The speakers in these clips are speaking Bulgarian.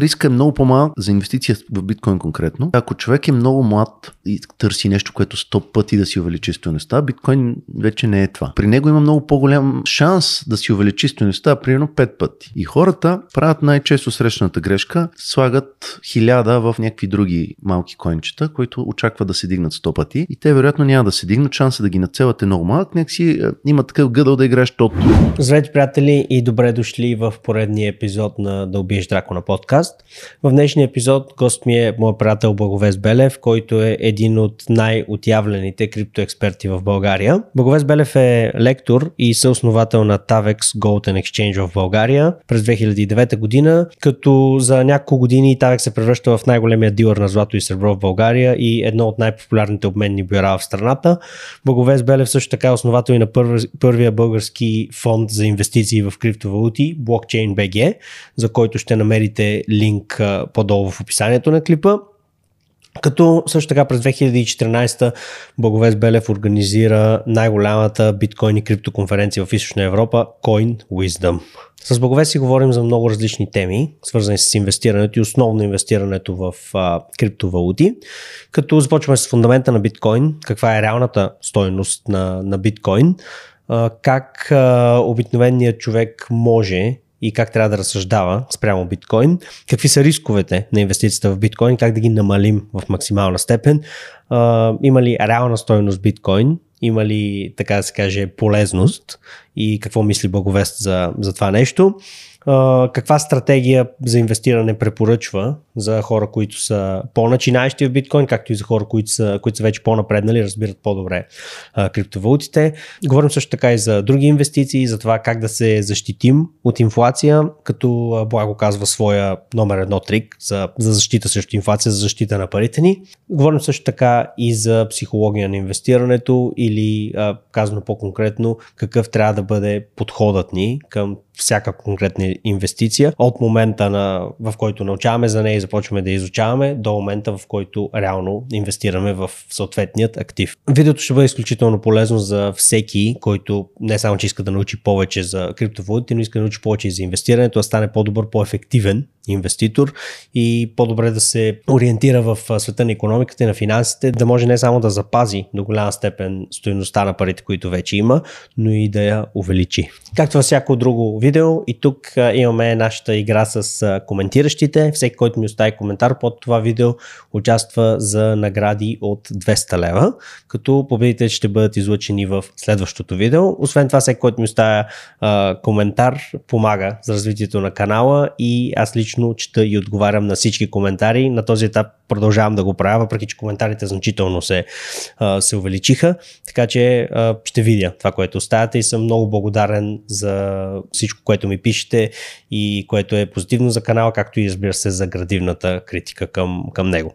Риска е много по-малък за инвестиция в биткоин конкретно. Ако човек е много млад и търси нещо, което 100 пъти да си увеличи стоеността, биткоин вече не е това. При него има много по-голям шанс да си увеличи стоеността, примерно 5 пъти. И хората правят най-често срещната грешка, слагат хиляда в някакви други малки коинчета, които очакват да се дигнат 100 пъти и те вероятно няма да се дигнат, шанса да ги нацелят е много малък, някакси е, има такъв гъдъл да играеш тото. Здравейте, приятели, и добре дошли в поредния епизод на Да убиеш Дракона подкаст подкаст. В днешния епизод гост ми е моят приятел Благовест Белев, който е един от най-отявлените криптоексперти в България. Благовест Белев е лектор и съосновател на Tavex Golden Exchange в България през 2009 година, като за няколко години Tavex се превръща в най-големия дилър на злато и сребро в България и едно от най-популярните обменни бюра в страната. Благовест Белев също така е основател и на първия български фонд за инвестиции в криптовалути Blockchain BG, за който ще намерите линк по-долу в описанието на клипа. Като също така през 2014 Благовест Белев организира най-голямата биткоин и криптоконференция в Източна Европа Coin Wisdom. С Благовест си говорим за много различни теми, свързани с инвестирането и основно инвестирането в а, криптовалути. Като започваме с фундамента на биткоин, каква е реалната стоеност на, на биткоин, а, как а, обикновеният човек може и как трябва да разсъждава спрямо биткоин, какви са рисковете на инвестицията в биткоин, как да ги намалим в максимална степен, а, има ли реална стоеност биткоин, има ли, така да се каже, полезност и какво мисли Благовест за, за това нещо каква стратегия за инвестиране препоръчва за хора, които са по-начинаещи в биткоин, както и за хора, които са, които са вече по-напреднали, разбират по-добре а, криптовалутите. Говорим също така и за други инвестиции, за това как да се защитим от инфлация, като Благо казва своя номер едно трик за, за защита срещу инфлация, за защита на парите ни. Говорим също така и за психология на инвестирането или а, казано по-конкретно какъв трябва да бъде подходът ни към всяка конкретна инвестиция от момента, на, в който научаваме за нея започваме да изучаваме, до момента, в който реално инвестираме в съответният актив. Видеото ще бъде изключително полезно за всеки, който не само, че иска да научи повече за криптовалути, но иска да научи повече и за инвестирането, да стане по-добър, по-ефективен инвеститор и по-добре да се ориентира в света на економиката и на финансите, да може не само да запази до голяма степен стоеността на парите, които вече има, но и да я увеличи. Както във всяко друго видео, и тук имаме нашата игра с коментиращите. Всеки, който ми остави коментар под това видео, участва за награди от 200 лева, като победите ще бъдат излъчени в следващото видео. Освен това, всеки, който ми оставя коментар, помага за развитието на канала и аз лично лично чета и отговарям на всички коментари. На този етап продължавам да го правя, въпреки че коментарите значително се, се увеличиха. Така че ще видя това, което оставяте и съм много благодарен за всичко, което ми пишете и което е позитивно за канала, както и разбира се за градивната критика към, към него.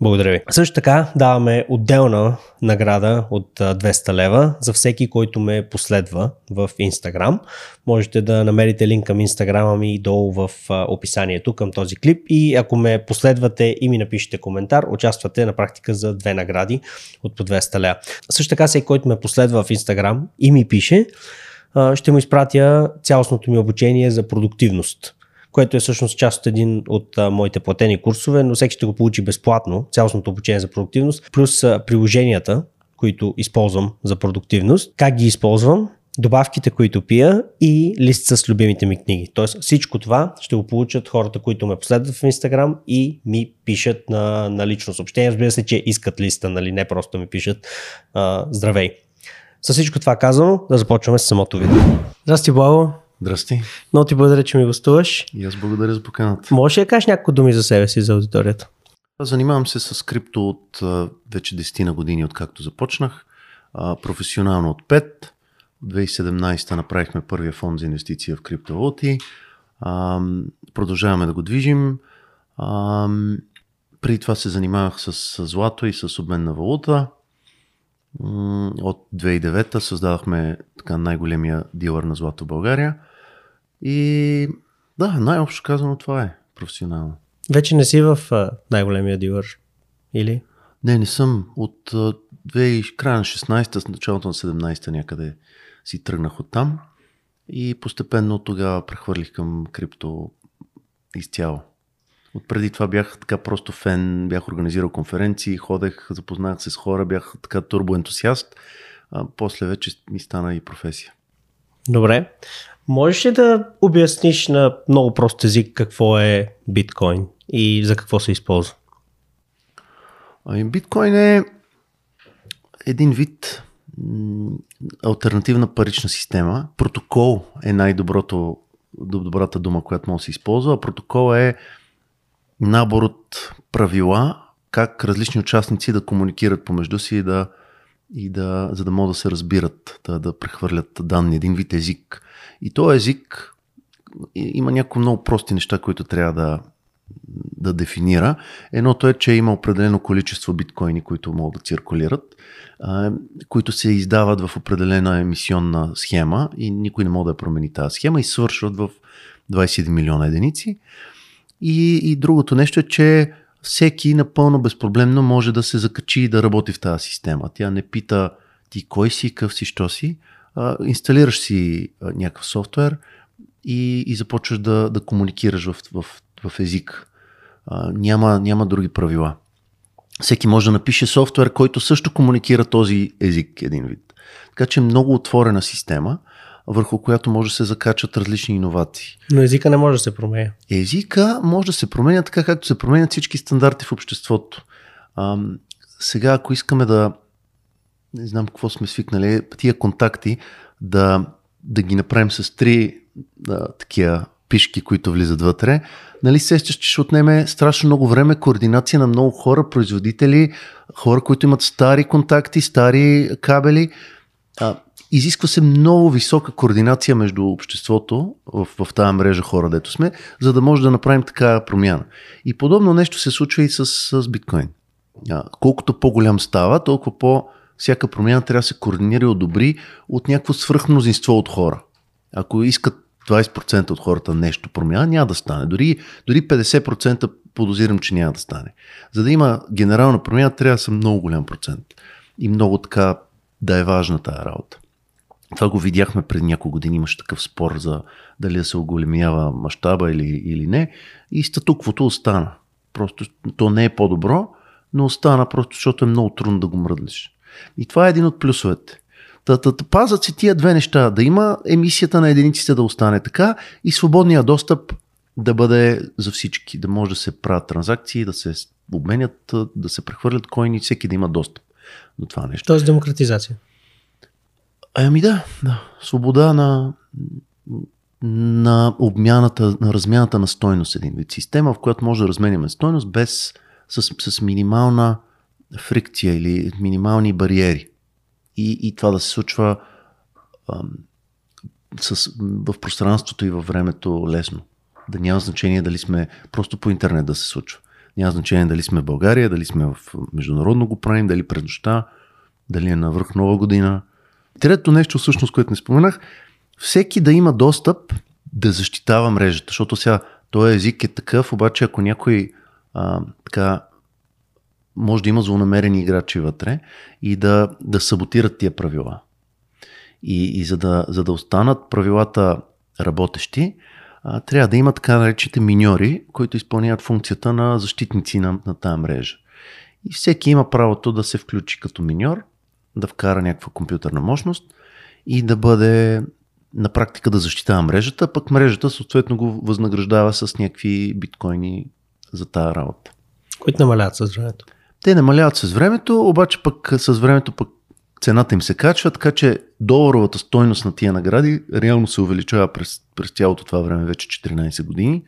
Благодаря ви. Също така даваме отделна награда от 200 лева за всеки, който ме последва в Instagram. Можете да намерите линк към Instagram ми долу в описанието към този клип и ако ме последвате и ми напишете коментар, участвате на практика за две награди от по 200 лева. Също така всеки, който ме последва в Instagram и ми пише, ще му изпратя цялостното ми обучение за продуктивност което е всъщност част от един от а, моите платени курсове, но всеки ще го получи безплатно, цялостното обучение за продуктивност, плюс а, приложенията, които използвам за продуктивност, как ги използвам, добавките, които пия и лист с любимите ми книги. Тоест всичко това ще го получат хората, които ме последват в Инстаграм и ми пишат на, на лично съобщение. Разбира се, че искат листа, нали? не просто ми пишат а, здравей. С всичко това казано, да започваме с самото видео. Здрасти, Благо. Здрасти. Много ти благодаря, че ми гостуваш. И аз благодаря за поканата. Можеш ли да кажеш някакво думи за себе си, за аудиторията? Занимавам се с крипто от вече 10 на години, откакто започнах. Професионално от 5. В 2017 направихме първия фонд за инвестиция в криптовалути. Продължаваме да го движим. Преди това се занимавах с злато и с обмен на валута. От 2009 създадахме така най-големия дилър на злато в България. И да, най-общо казано това е професионално. Вече не си в най-големия дилър, или? Не, не съм. От 2, края на 16-та, с началото на 17-та някъде си тръгнах от там и постепенно тогава прехвърлих към крипто изцяло. Отпреди това бях така просто фен, бях организирал конференции, ходех, запознах се с хора, бях така турбоентусиаст. А, после вече ми стана и професия. Добре. Можеш ли да обясниш на много прост език какво е биткоин и за какво се използва? Ами, биткоин е един вид альтернативна парична система. Протокол е най-доброто, добрата дума, която може да се използва. Протокол е набор от правила, как различни участници да комуникират помежду си и да, и да за да могат да се разбират, да, да прехвърлят данни, един вид език. И този език има някои много прости неща, които трябва да, да дефинира. Едното е, че има определено количество биткоини, които могат да циркулират, които се издават в определена емисионна схема и никой не може да промени тази схема и свършват в 21 милиона единици. И, и другото нещо е, че всеки напълно безпроблемно може да се закачи и да работи в тази система. Тя не пита ти кой си, къв си, що си. А, инсталираш си а, някакъв софтуер и, и започваш да, да комуникираш в, в, в език. А, няма, няма други правила. Всеки може да напише софтуер, който също комуникира този език един вид. Така че е много отворена система върху която може да се закачат различни иновации. Но езика не може да се променя. Езика може да се променя така, както се променят всички стандарти в обществото. А, сега, ако искаме да, не знам какво сме свикнали, тия контакти, да, да ги направим с три да, такива пишки, които влизат вътре, нали сещаш, че ще отнеме страшно много време координация на много хора, производители, хора, които имат стари контакти, стари кабели. А, изисква се много висока координация между обществото в, в тази мрежа хора, дето сме, за да може да направим такава промяна. И подобно нещо се случва и с, с биткоин. А, колкото по-голям става, толкова по- всяка промяна трябва да се координира и одобри от някакво свръхмнозинство от хора. Ако искат 20% от хората нещо промяна, няма да стане. Дори, дори 50% подозирам, че няма да стане. За да има генерална промяна, трябва да са много голям процент. И много така да е важна тази работа. Това го видяхме преди няколко години, имаше такъв спор за дали да се оголемява мащаба или, или не. И статуквото остана. Просто то не е по-добро, но остана просто, защото е много трудно да го мръдлиш. И това е един от плюсовете. Да пазят си тия две неща. Да има емисията на единиците да остане така и свободния достъп да бъде за всички. Да може да се правят транзакции, да се обменят, да се прехвърлят койни, всеки да има достъп до това нещо. Тоест демократизация. Ами да, да. Свобода на, на обмяната, на размяната на стойност един вид. Система, в която може да разменяме стойност без с, с минимална фрикция или минимални бариери. И, и това да се случва ам, с, в пространството и във времето лесно. Да няма значение дали сме просто по интернет да се случва. Няма значение дали сме в България, дали сме в международно го правим, дали през нощта, дали е навръх нова година – Третото нещо, всъщност, което не споменах, всеки да има достъп да защитава мрежата, защото сега този език е такъв, обаче ако някой а, така може да има злонамерени играчи вътре и да, да саботират тия правила. И, и за, да, за да останат правилата работещи, а, трябва да има така наречените миньори, които изпълняват функцията на защитници на, на тази мрежа. И всеки има правото да се включи като миньор да вкара някаква компютърна мощност и да бъде на практика да защитава мрежата, пък мрежата съответно го възнаграждава с някакви биткоини за тази работа. Които намаляват с времето. Те намаляват с времето, обаче пък с времето пък цената им се качва, така че доларовата стойност на тия награди реално се увеличава през, през цялото това време, вече 14 години.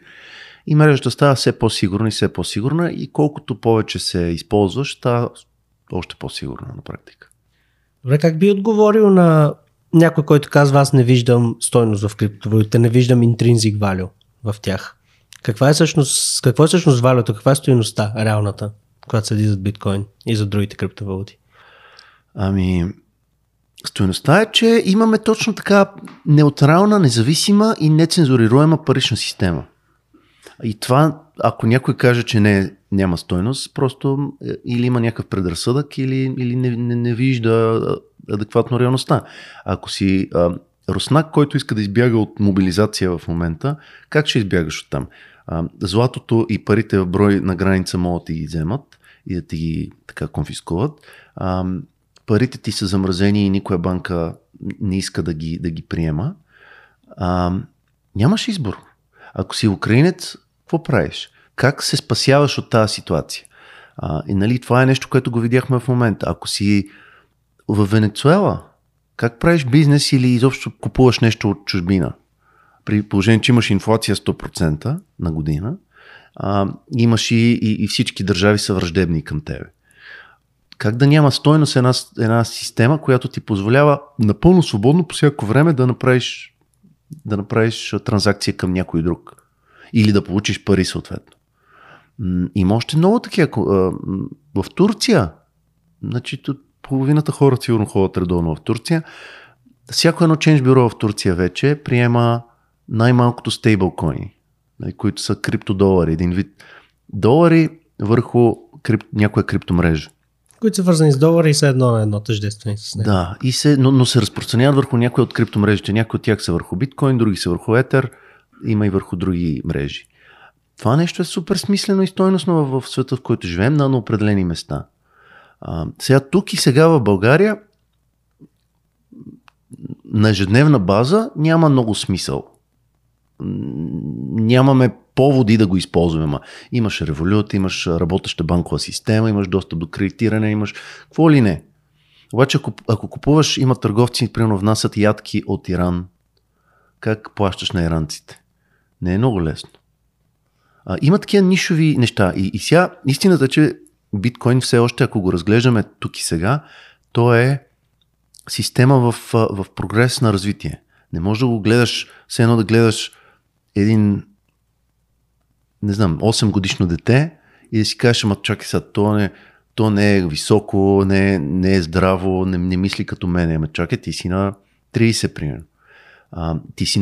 И мрежата става все по-сигурна и все по-сигурна и колкото повече се използва, ще става още по-сигурна на практика. Добре, как би отговорил на някой, който казва, аз не виждам стойност в криптовалутите, не виждам интринзик value в тях. Каква е всъщност, какво е всъщност валюта, каква е стоеността, реалната, която седи за биткоин и за другите криптовалути? Ами, стоеността е, че имаме точно така неутрална, независима и нецензурируема парична система. И това, ако някой каже, че не, няма стойност, просто е, или има някакъв предразсъдък, или, или не, не, не вижда адекватно реалността. Ако си а, руснак, който иска да избяга от мобилизация в момента, как ще избягаш от там? А, златото и парите в брой на граница могат да ги вземат и да ти ги така конфискуват. А, парите ти са замразени и никоя банка не иска да ги, да ги приема. А, нямаш избор. Ако си украинец, какво правиш? Как се спасяваш от тази ситуация? А, и нали, това е нещо, което го видяхме в момента. Ако си в Венецуела, как правиш бизнес или изобщо купуваш нещо от чужбина? При положение, че имаш инфлация 100% на година, а, имаш и, и, и всички държави са враждебни към тебе. Как да няма стойност една, една система, която ти позволява напълно свободно по всяко време да направиш, да направиш транзакция към някой друг? Или да получиш пари съответно. Има още много такива. В Турция, значи половината хора сигурно ходят редовно в Турция. Всяко едно change бюро в Турция вече приема най-малкото стейблкоини, които са криптодолари, един вид долари върху крип, някоя криптомрежа. Които са вързани с долари и са едно на едно тъждествени с него. Да, и се, но, но се разпространяват върху някои от криптомрежите. Някои от тях са върху биткоин, други са върху етер, има и върху други мрежи. Това нещо е супер смислено и стойностно в, в света, в който живеем, на, на определени места. А, сега тук и сега в България на ежедневна база няма много смисъл. Нямаме поводи да го използваме. Ма. Имаш револют, имаш работеща банкова система, имаш достъп до кредитиране, имаш какво ли не. Обаче ако, ако купуваш, има търговци, примерно внасят ядки от Иран. Как плащаш на иранците? Не е много лесно. А, има такива нишови неща. И, и сега, истината е, че биткоин все още, ако го разглеждаме тук и сега, то е система в, в прогрес на развитие. Не можеш да го гледаш, все едно да гледаш един, не знам, 8 годишно дете и да си кажеш, ама чакай сега, то не, то не е високо, не, не е здраво, не, не мисли като мене. Ама чакай, ти си на 30 примерно. А, ти си,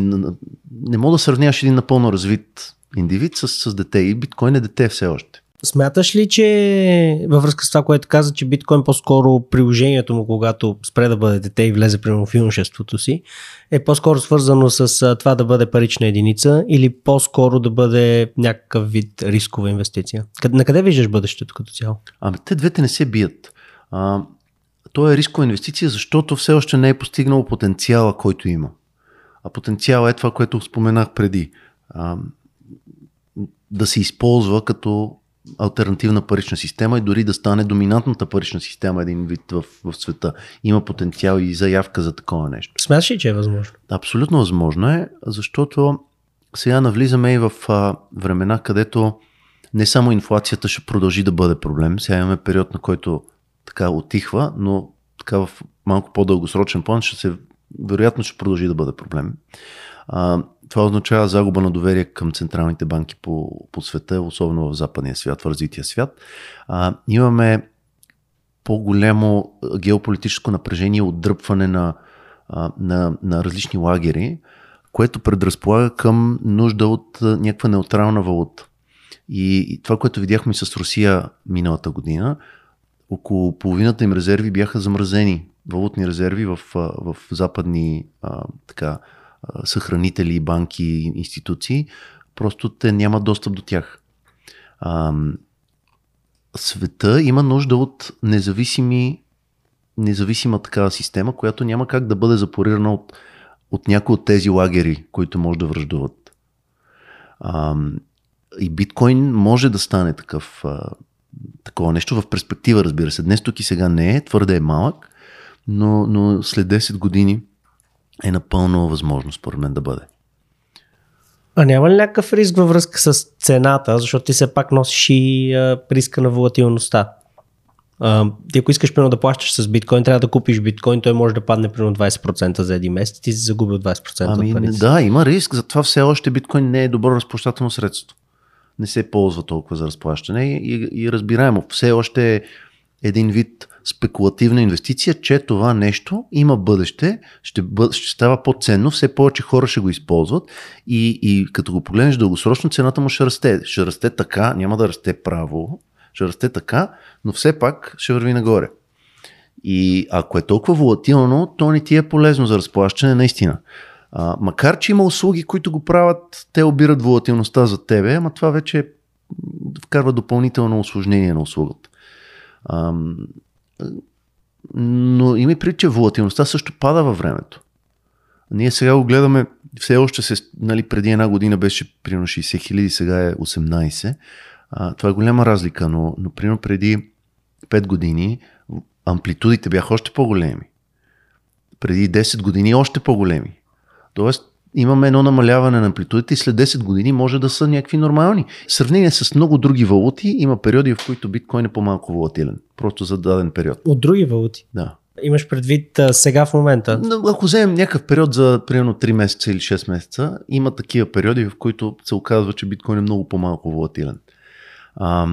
не мога да сравняваш един напълно развит индивид с, с дете. И биткоин е дете все още. Смяташ ли, че във връзка с това, което каза, че биткоин по-скоро приложението му, когато спре да бъде дете и влезе примерно в юношеството си, е по-скоро свързано с това да бъде парична единица или по-скоро да бъде някакъв вид рискова инвестиция? На къде виждаш бъдещето като цяло? Ами те двете не се бият. А, то е рискова инвестиция, защото все още не е постигнало потенциала, който има. А потенциал е това, което споменах преди. А, да се използва като альтернативна парична система и дори да стане доминантната парична система един вид в, в света. Има потенциал и заявка за такова нещо. Смяташ ли, че е възможно? Абсолютно възможно е, защото сега навлизаме и в а, времена, където не само инфлацията ще продължи да бъде проблем. Сега имаме период, на който така отихва, но така в малко по-дългосрочен план ще се, вероятно ще продължи да бъде проблем. А, това означава загуба на доверие към централните банки по, по света, особено в западния свят, в развития свят. А, имаме по-голямо геополитическо напрежение, отдръпване на, на, на различни лагери, което предразполага към нужда от някаква неутрална валута. И, и това, което видяхме с Русия миналата година, около половината им резерви бяха замразени, валутни резерви в, в западни а, така, съхранители, банки, институции, просто те нямат достъп до тях. А, света има нужда от независими, независима такава система, която няма как да бъде запорирана от, от някои от тези лагери, които може да връждуват. А, и биткоин може да стане такъв, а, такова нещо в перспектива, разбира се. Днес тук и сега не е, твърде е малък, но, но след 10 години е напълно възможно, според мен, да бъде. А няма ли някакъв риск във връзка с цената, защото ти все пак носиш и а, риска на волатилността? А, ти ако искаш примерно да плащаш с биткоин, трябва да купиш биткоин, той може да падне примерно 20% за един месец, ти си загубил 20% ами, от парите. Да, има риск, затова все още биткоин не е добро разплащателно средство. Не се ползва толкова за разплащане и, и, и разбираемо, все още е един вид спекулативна инвестиция, че това нещо има бъдеще, ще, бъд, ще става по-ценно, все повече хора ще го използват и, и като го погледнеш дългосрочно, цената му ще расте. Ще расте така, няма да расте право, ще расте така, но все пак ще върви нагоре. И ако е толкова волатилно, то не ти е полезно за разплащане, наистина. А, макар, че има услуги, които го правят, те обират волатилността за тебе, ама това вече вкарва допълнително осложнение на услугата. А, но има и преди, че волатилността също пада във времето. Ние сега го гледаме, все още се, нали, преди една година беше примерно 60 хиляди, сега е 18. А, това е голяма разлика, но, но примерно преди 5 години амплитудите бяха още по-големи. Преди 10 години още по-големи. Тоест, имаме едно намаляване на амплитудите и след 10 години може да са някакви нормални. В сравнение с много други валути, има периоди, в които биткоин е по-малко волатилен. Просто за даден период. От други валути? Да. Имаш предвид а, сега в момента? Ако вземем някакъв период за примерно 3 месеца или 6 месеца, има такива периоди, в които се оказва, че биткоин е много по-малко волатилен. А,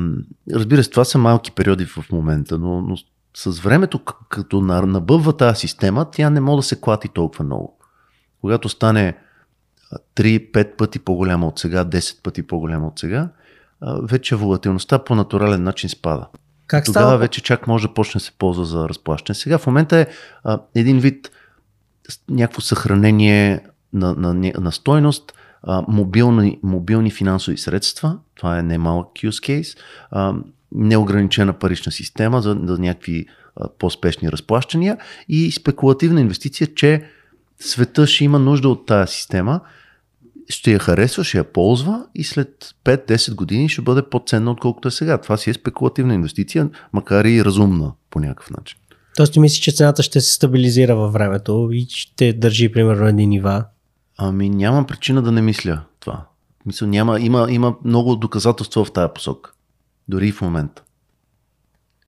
разбира се, това са малки периоди в момента, но, но с времето, като набъбва тази система, тя не може да се клати толкова много. Когато стане 3-5 пъти по-голяма от сега, 10 пъти по-голяма от сега, вече волатилността по натурален начин спада. Как Тогава става? вече чак може да почне да се ползва за разплащане. Сега в момента е а, един вид някакво съхранение на, на, на стойност, а, мобилни, мобилни финансови средства, това е немалък use case, а, неограничена парична система за, за някакви а, по-спешни разплащания и спекулативна инвестиция, че света ще има нужда от тази система, ще я харесва, ще я ползва и след 5-10 години ще бъде по-ценна, отколкото е сега. Това си е спекулативна инвестиция, макар и разумна по някакъв начин. Тоест ти мислиш, че цената ще се стабилизира във времето и ще държи примерно едни нива? Ами нямам причина да не мисля това. Мисля, няма, има, има много доказателства в тази посока. Дори и в момента.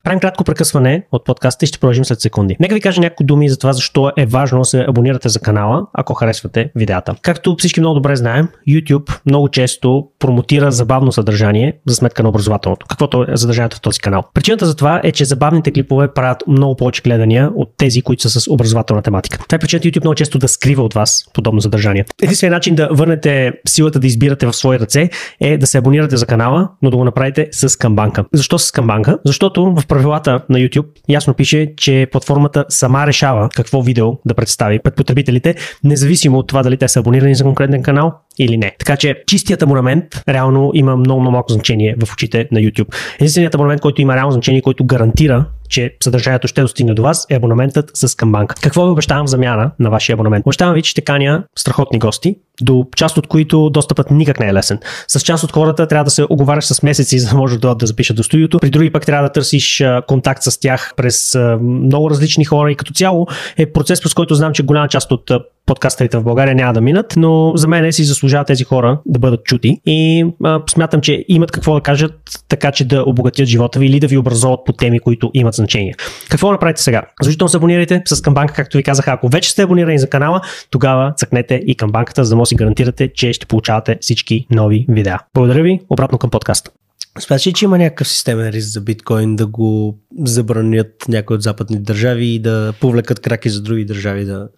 Правим кратко прекъсване от подкаста и ще продължим след секунди. Нека ви кажа няколко думи за това защо е важно да се абонирате за канала, ако харесвате видеята. Както всички много добре знаем, YouTube много често промотира забавно съдържание за сметка на образователното, каквото е съдържанието в този канал. Причината за това е, че забавните клипове правят много повече гледания от тези, които са с образователна тематика. Това е причината YouTube много често да скрива от вас подобно съдържание. Единственият начин да върнете силата да избирате в свои ръце е да се абонирате за канала, но да го направите с камбанка. Защо с камбанка? Защото в правилата на YouTube ясно пише, че платформата сама решава какво видео да представи пред потребителите, независимо от това дали те са абонирани за конкретен канал или не. Така че чистият абонамент реално има много, много малко значение в очите на YouTube. Единственият абонамент, който има реално значение, който гарантира, че съдържанието ще достигне до вас, е абонаментът с камбанка. Какво ви обещавам в замяна на вашия абонамент? Обещавам ви, че ще каня страхотни гости, до част от които достъпът никак не е лесен. С част от хората трябва да се оговаряш с месеци, за да може да, да запишат до студиото. При други пък трябва да търсиш контакт с тях през много различни хора и като цяло е процес, през който знам, че голяма част от подкастерите в България няма да минат, но за мен си заслужават тези хора да бъдат чути и а, смятам, че имат какво да кажат, така че да обогатят живота ви или да ви образоват по теми, които имат значение. Какво направите сега? Задължително се абонирайте с камбанка, както ви казах. Ако вече сте абонирани за канала, тогава цъкнете и камбанката, за да може да си гарантирате, че ще получавате всички нови видеа. Благодаря ви, обратно към подкаста. Смяташ ли, че има някакъв системен риск за биткоин да го забранят някои от западни държави и да повлекат краки за други държави да...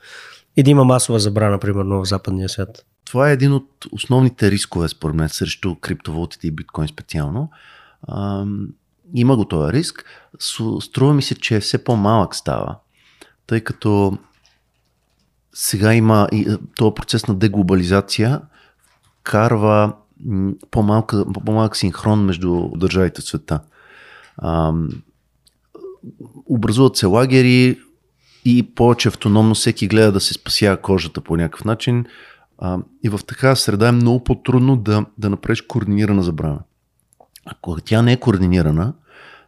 и да има масова забрана, примерно в западния свят? Това е един от основните рискове, според мен, срещу криптовалутите и биткоин специално. Ам, има го този риск. Струва ми се, че все по-малък става, тъй като сега има и този процес на деглобализация карва по-малка, по-малък синхрон между държавите в света. Ам, образуват се лагери и повече автономно всеки гледа да се спасява кожата по някакъв начин. А, и в такава среда е много по-трудно да, да направиш координирана забрана. Ако тя не е координирана,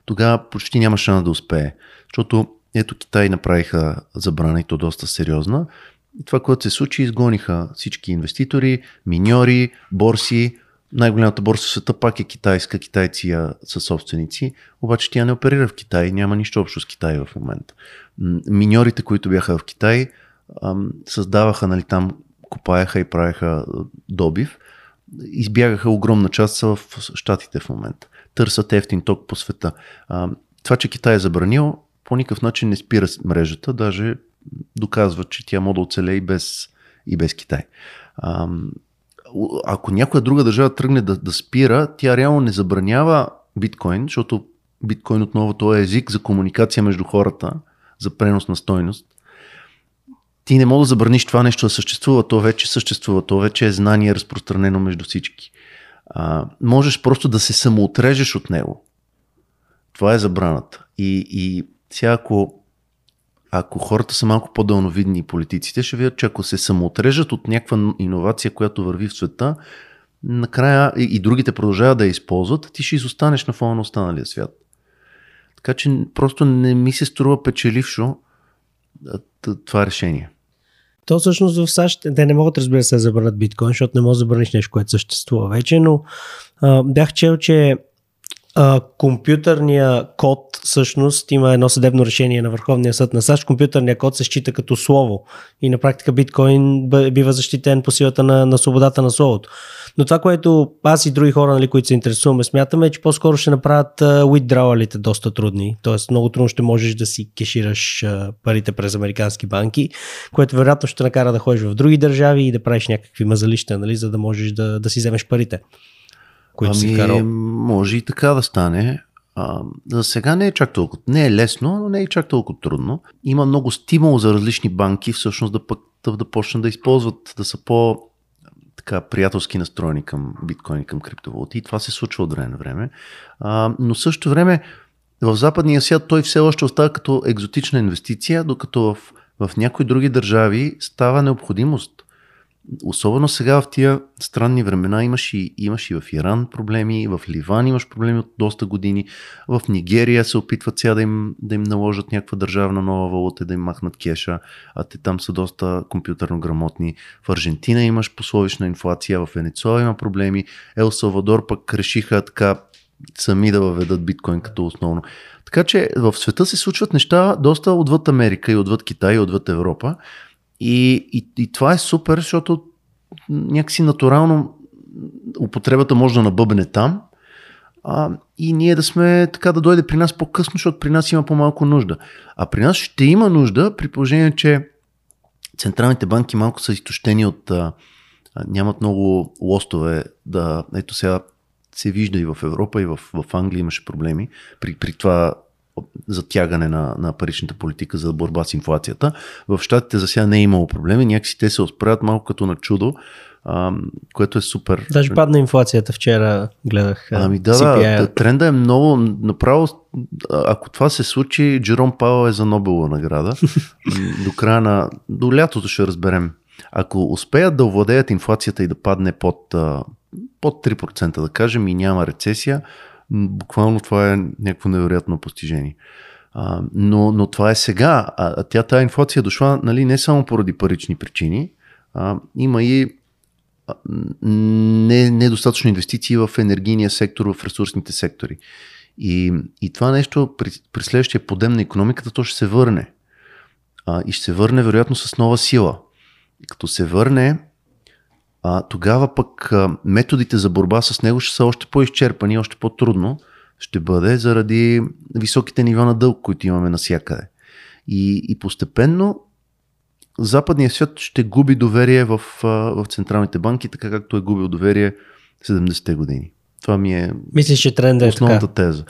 тогава почти няма шанс да успее. Защото ето Китай направиха забрана и то доста сериозна. И това, което се случи, изгониха всички инвеститори, миньори, борси. Най-голямата борса в света пак е китайска, китайци са собственици, обаче тя не оперира в Китай, няма нищо общо с Китай в момента. Миньорите, които бяха в Китай, създаваха, нали, там копаяха и правеха добив, избягаха огромна част са в Штатите в момента. Търсят ефтин ток по света. Това, че Китай е забранил, по никакъв начин не спира мрежата, даже доказва, че тя може да оцелее и без, и без Китай. А, ако някоя друга държава тръгне да, да спира, тя реално не забранява биткоин, защото биткоин отново това е език за комуникация между хората, за пренос на стойност. Ти не мога да забраниш това нещо да съществува, то вече съществува, то вече е знание разпространено между всички. А, можеш просто да се самоотрежеш от него. Това е забраната. И, и сега ако, ако хората са малко по-дълновидни политиците, ще видят, че ако се самоотрежат от някаква иновация, която върви в света, накрая и, и другите продължават да я използват, ти ще изостанеш на фона на останалия свят. Така че просто не ми се струва печелившо това решение. То всъщност в САЩ те не могат, разбира се, да забранят биткоин, защото не може да забраниш нещо, което съществува вече, но а, бях чел, че а, компютърния код всъщност има едно съдебно решение на Върховния съд на САЩ. Компютърния код се счита като слово и на практика биткоин бива защитен по силата на, на свободата на словото. Но това, което аз и други хора, нали, които се интересуваме, смятаме, е, че по-скоро ще направят withdrawalите доста трудни. Тоест много трудно ще можеш да си кешираш парите през американски банки, което вероятно ще накара да ходиш в други държави и да правиш някакви мазалища, нали, за да можеш да, да си вземеш парите които ами, си карал? Може и така да стане. А, за сега не е чак толкова. Не е лесно, но не е чак толкова трудно. Има много стимул за различни банки всъщност да, пък, да, да почнат да използват, да са по така приятелски настроени към биткоини, към криптовалути. И това се случва от време на време. А, но също време в западния свят той все още остава като екзотична инвестиция, докато в, в някои други държави става необходимост особено сега в тия странни времена имаш и, имаш и в Иран проблеми, в Ливан имаш проблеми от доста години, в Нигерия се опитват сега да им, да им наложат някаква държавна нова валута, да им махнат кеша, а те там са доста компютърно грамотни. В Аржентина имаш пословична инфлация, в Венецуела има проблеми, Ел Салвадор пък решиха така сами да въведат биткоин като основно. Така че в света се случват неща доста отвъд Америка и отвъд Китай и отвъд Европа. И, и, и това е супер, защото някакси натурално употребата може да набъбне там а, и ние да сме така да дойде при нас по-късно, защото при нас има по-малко нужда. А при нас ще има нужда при положение, че централните банки малко са изтощени от а, нямат много лостове да, ето сега се вижда и в Европа и в, в Англия имаше проблеми при, при това затягане на, на паричната политика за борба с инфлацията. В щатите за сега не е имало проблеми, някакси те се отправят малко като на чудо, а, което е супер. Даже падна инфлацията вчера, гледах. Ами да, да, тренда е много, направо, ако това се случи, Джером Пауъл е за Нобелова награда. до края на, до лятото ще разберем. Ако успеят да овладеят инфлацията и да падне под, под 3%, да кажем, и няма рецесия, буквално това е някакво невероятно постижение. А, но, но това е сега. А, а тя тази инфлация дошла нали, не само поради парични причини, а, има и не, недостатъчно инвестиции в енергийния сектор, в ресурсните сектори. И, и това нещо при, при следващия подем на економиката, то ще се върне. А, и ще се върне вероятно с нова сила. Като се върне, а, тогава пък а, методите за борба с него ще са още по-изчерпани, още по-трудно ще бъде заради високите нива на дълг, които имаме навсякъде. И, и постепенно западният свят ще губи доверие в, в централните банки, така както е губил доверие 70-те години. Това ми е Мислиш, че тренда е основната така? теза.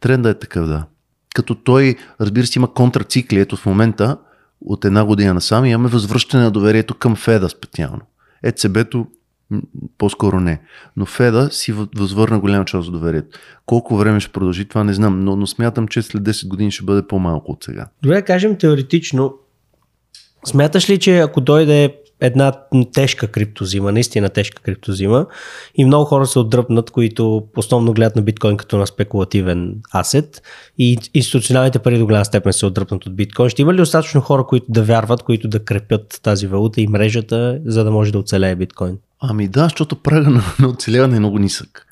Тренда е такъв, да. Като той, разбира се, има контрацикли. Ето в момента, от една година насам, имаме възвръщане на доверието към Феда специално. ЕЦБ-то по-скоро не. Но Феда си възвърна голяма част от доверието. Колко време ще продължи това не знам, но, но смятам, че след 10 години ще бъде по-малко от сега. Добре, кажем теоретично. Смяташ ли, че ако дойде една тежка криптозима, наистина тежка криптозима и много хора се отдръпнат, които основно гледат на биткоин като на спекулативен асет и институционалните пари до голяма степен се отдръпнат от биткоин. Ще има ли достатъчно хора, които да вярват, които да крепят тази валута и мрежата, за да може да оцелее биткоин? Ами да, защото прага на, на оцеляване е много нисък.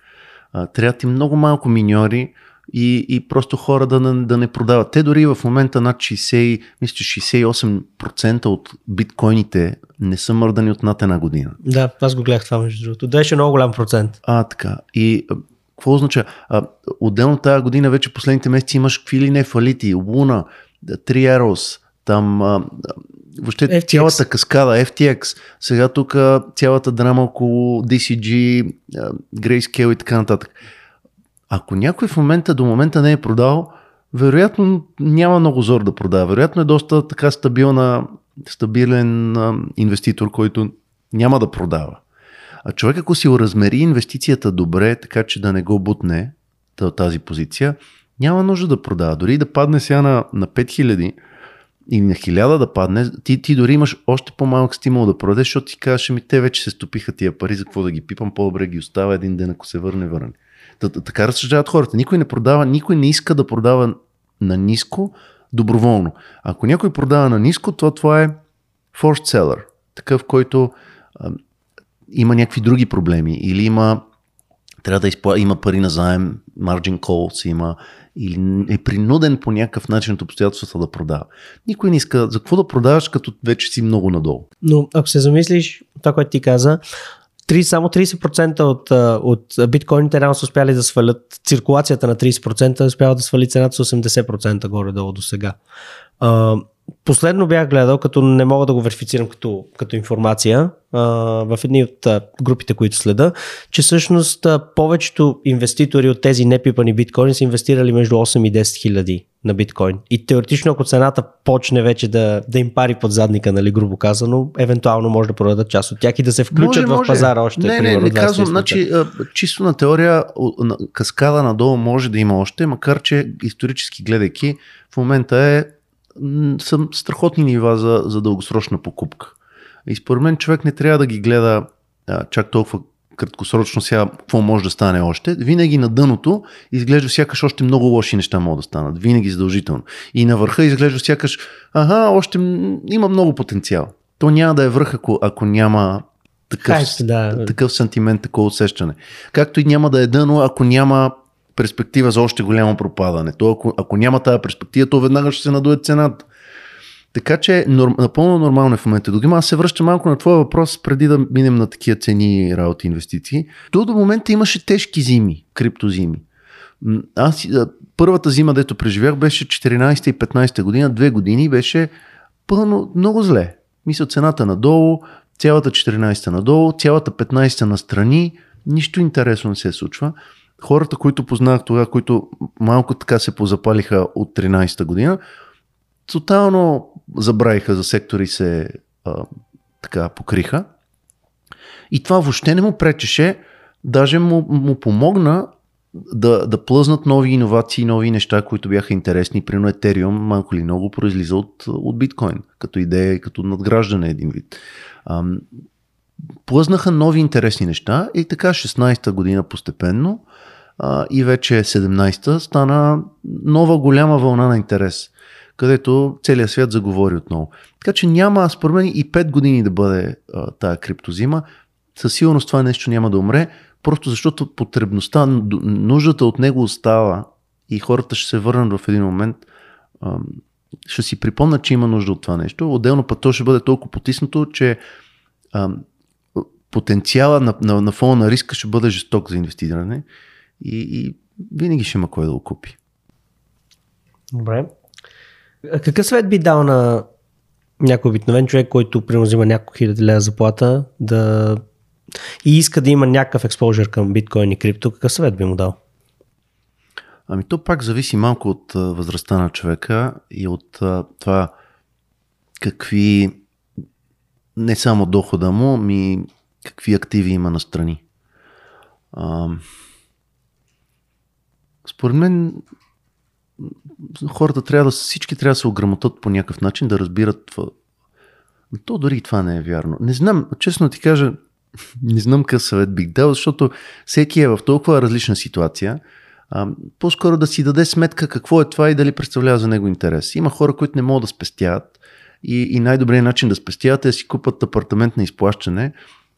трябва ти много малко миньори, и, и просто хора да, не, да не продават. Те дори в момента над 60, мисля, 68% от биткоините не са мърдани от над една година. Да, аз го гледах това между другото. Беше много голям процент. А, така. И какво означава? А, отделно тази година вече последните месеци имаш какви ли не фалити, Луна, Триерос, там а, въобще FTX. цялата каскада, FTX, сега тук цялата драма около DCG, Grayscale и така нататък. Ако някой в момента до момента не е продал, вероятно няма много зор да продава. Вероятно е доста така стабилна стабилен а, инвеститор, който няма да продава. А човек, ако си размери инвестицията добре, така че да не го бутне тази позиция, няма нужда да продава. Дори да падне сега на, на 5000 и на 1000 да падне, ти, ти дори имаш още по-малък стимул да продадеш, защото ти кажеш, ми те вече се стопиха тия пари, за какво да ги пипам, по-добре ги остава един ден, ако се върне, върне. Така разсъждават хората. Никой не продава, никой не иска да продава на ниско доброволно. Ако някой продава на ниско, то това е forced seller. Такъв, който а, има някакви други проблеми или има трябва да изпла... има пари на заем, margin calls има, или е принуден по някакъв начин от обстоятелствата да продава. Никой не иска за какво да продаваш, като вече си много надолу. Но ако се замислиш, това, което ти каза, 3, само 30% от, от биткоините реално са успяли да свалят циркулацията на 30%, успява да свали цената с 80% горе-долу до сега. Последно бях гледал, като не мога да го верифицирам като, като информация, а, в едни от а, групите, които следа, че всъщност а, повечето инвеститори от тези непипани биткоини са инвестирали между 8 и 10 хиляди на биткоин. И теоретично, ако цената почне вече да, да им пари под задника, нали, грубо казано, евентуално може да продадат част от тях и да се включат може, в пазара още. Не, не, не казвам, значи, чисто на теория, каскада надолу може да има още, макар че исторически гледайки, в момента е са страхотни нива за, за дългосрочна покупка. И според мен човек не трябва да ги гледа а, чак толкова краткосрочно сега какво може да стане още. Винаги на дъното изглежда сякаш още много лоши неща могат да станат. Винаги задължително. И на върха изглежда сякаш, ага, още има много потенциал. То няма да е връх, ако, ако няма такъв, Хайс, да. такъв сантимент, такова усещане. Както и няма да е дъно, ако няма перспектива за още голямо пропадане. То, ако, ако няма тази перспектива, то веднага ще се надуе цената. Така че норм, напълно нормално е в момента. Догма аз се връщам малко на твоя въпрос, преди да минем на такива цени работи инвестиции. То до момента имаше тежки зими, криптозими. Аз първата зима, дето преживях, беше 14 и 15 година, две години, беше пълно, много зле. Мисля, цената надолу, цялата 14 надолу, цялата 15 настрани, нищо интересно не се случва хората, които познах тогава, които малко така се позапалиха от 13-та година, тотално забравиха за сектори се а, така покриха. И това въобще не му пречеше, даже му, му помогна да, да плъзнат нови иновации, нови неща, които бяха интересни. Примерно Ethereum малко ли много произлиза от, от биткоин, като идея и като надграждане един вид. Ам, плъзнаха нови интересни неща и така 16-та година постепенно а, и вече 17-та стана нова голяма вълна на интерес, където целият свят заговори отново. Така че няма, според мен, и 5 години да бъде а, тая криптозима. Със сигурност това нещо няма да умре, просто защото потребността, нуждата от него остава и хората ще се върнат в един момент, а, ще си припомнят, че има нужда от това нещо. Отделно път то ще бъде толкова потиснато, че а, потенциала на, на, на фона на риска ще бъде жесток за инвестиране и, и винаги ще има кой да го купи. Добре. Какъв съвет би дал на някой обикновен човек, който примерно взима няколко хиляди лева заплата да и иска да има някакъв експожър към биткоин и крипто, какъв съвет би му дал? Ами то пак зависи малко от възрастта на човека и от това какви не само дохода му, ми какви активи има на страни. Според мен хората трябва да всички трябва да се ограмотат по някакъв начин, да разбират това. То дори и това не е вярно. Не знам, честно ти кажа, не знам какъв съвет бих дал, защото всеки е в толкова различна ситуация. А, по-скоро да си даде сметка какво е това и дали представлява за него интерес. Има хора, които не могат да спестяват и, и най-добрият начин да спестяват е да си купат апартамент на изплащане,